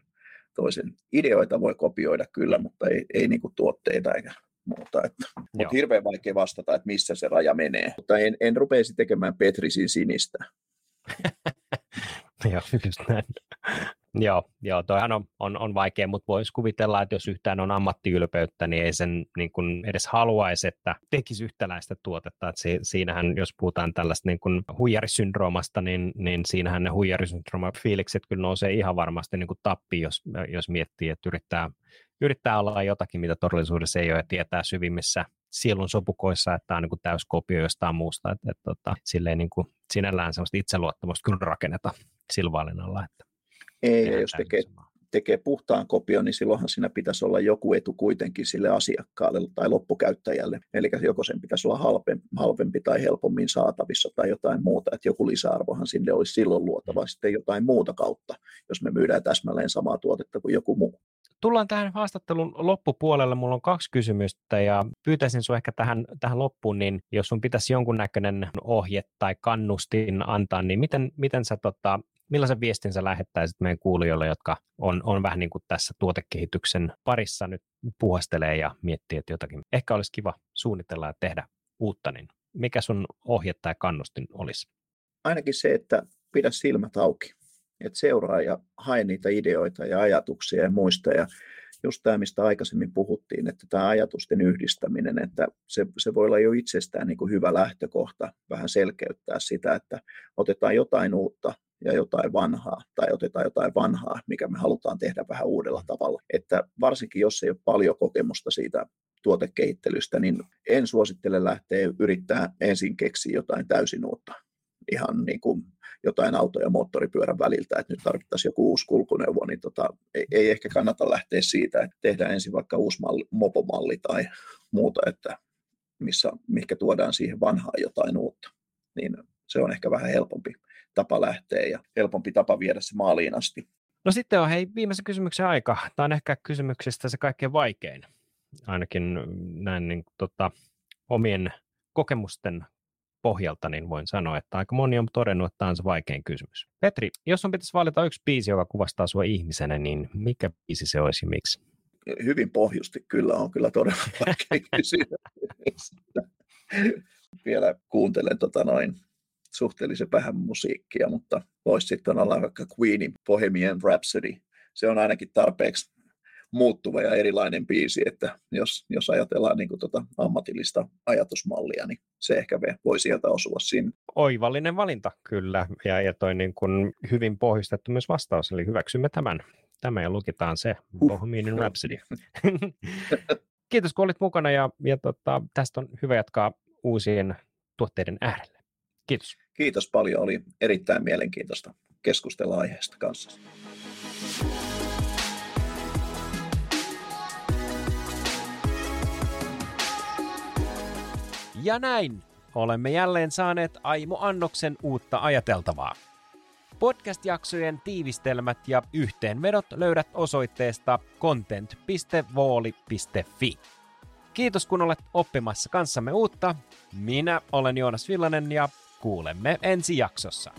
toisen ideoita voi kopioida kyllä, mutta ei, ei niin kuin tuotteita eikä muuta. Että, mutta hirveän vaikea vastata, että missä se raja menee. Mutta en, en rupeisi tekemään Petrisin sinistä. Joo, just näin. Joo, joo toihan on, on, on vaikea, mutta voisi kuvitella, että jos yhtään on ammattiylpeyttä, niin ei sen niin kuin edes haluaisi, että tekisi yhtäläistä tuotetta. Si, siinähän, jos puhutaan tällaista niin kuin huijarisyndroomasta, niin, niin siinähän ne huijarisyndrooma-fiilikset kyllä nousee ihan varmasti niin kuin tappi, jos, jos miettii, että yrittää, yrittää olla jotakin, mitä todellisuudessa ei ole, ja tietää syvimmissä sielun sopukoissa, että tämä on niin täys kopio jostain muusta, että, että, että tota, silleen niin kuin sinällään sellaista itseluottamusta kyllä rakenneta silvaalin alla. Että ei, ja jos tekee, tekee puhtaan kopion, niin silloinhan siinä pitäisi olla joku etu kuitenkin sille asiakkaalle tai loppukäyttäjälle. Eli joko sen pitäisi olla halvempi, halvempi tai helpommin saatavissa tai jotain muuta, että joku lisäarvohan sinne olisi silloin luotava mm. sitten jotain muuta kautta, jos me myydään täsmälleen samaa tuotetta kuin joku muu. Tullaan tähän haastattelun loppupuolelle. Mulla on kaksi kysymystä ja pyytäisin sinua ehkä tähän, tähän loppuun, niin jos sun pitäisi jonkunnäköinen ohje tai kannustin antaa, niin miten, miten sä tota, millaisen viestin sä lähettäisit meidän kuulijoille, jotka on, on vähän niin kuin tässä tuotekehityksen parissa nyt puhastelee ja miettii, että jotakin ehkä olisi kiva suunnitella ja tehdä uutta, niin mikä sun ohje tai kannustin olisi? Ainakin se, että pidä silmät auki, että seuraa ja hae niitä ideoita ja ajatuksia ja muista ja just tämä, mistä aikaisemmin puhuttiin, että tämä ajatusten yhdistäminen, että se, se voi olla jo itsestään niin kuin hyvä lähtökohta vähän selkeyttää sitä, että otetaan jotain uutta ja jotain vanhaa, tai otetaan jotain vanhaa, mikä me halutaan tehdä vähän uudella tavalla. Että varsinkin jos ei ole paljon kokemusta siitä tuotekehittelystä, niin en suosittele lähteä yrittää ensin keksiä jotain täysin uutta. Ihan niin kuin jotain auto- ja moottoripyörän väliltä, että nyt tarvittaisiin joku uusi kulkuneuvo, niin tota, ei, ei ehkä kannata lähteä siitä, että tehdään ensin vaikka uusi malli, mopomalli tai muuta, että missä, mikä tuodaan siihen vanhaan jotain uutta. Niin se on ehkä vähän helpompi tapa lähteä ja helpompi tapa viedä se maaliin asti. No sitten on hei viimeisen kysymyksen aika. Tämä on ehkä kysymyksistä se kaikkein vaikein, ainakin näin niin, tota, omien kokemusten pohjalta, niin voin sanoa, että aika moni on todennut, että tämä on se vaikein kysymys. Petri, jos on pitäisi valita yksi biisi, joka kuvastaa sinua ihmisenä, niin mikä biisi se olisi ja miksi? Hyvin pohjusti kyllä on kyllä todella vaikea kysymys. Vielä kuuntelen tota noin suhteellisen vähän musiikkia, mutta voisi sitten olla vaikka Queenin Bohemian Rhapsody. Se on ainakin tarpeeksi muuttuva ja erilainen biisi, että jos, jos ajatellaan niin kuin tota ammatillista ajatusmallia, niin se ehkä voi sieltä osua sinne. Oivallinen valinta, kyllä, ja, ja toi niin kuin hyvin pohjustettu myös vastaus, eli hyväksymme tämän. Tämä ja lukitaan se, uh. Bohemian Rhapsody. Kiitos, kun olit mukana, ja, ja tota, tästä on hyvä jatkaa uusien tuotteiden äärelle. Kiitos. Kiitos paljon, oli erittäin mielenkiintoista keskustella aiheesta kanssa. Ja näin olemme jälleen saaneet Aimo Annoksen uutta ajateltavaa. Podcast-jaksojen tiivistelmät ja yhteenvedot löydät osoitteesta content.vooli.fi. Kiitos kun olet oppimassa kanssamme uutta. Minä olen Joonas Villanen ja kuulemme ensi jaksossa.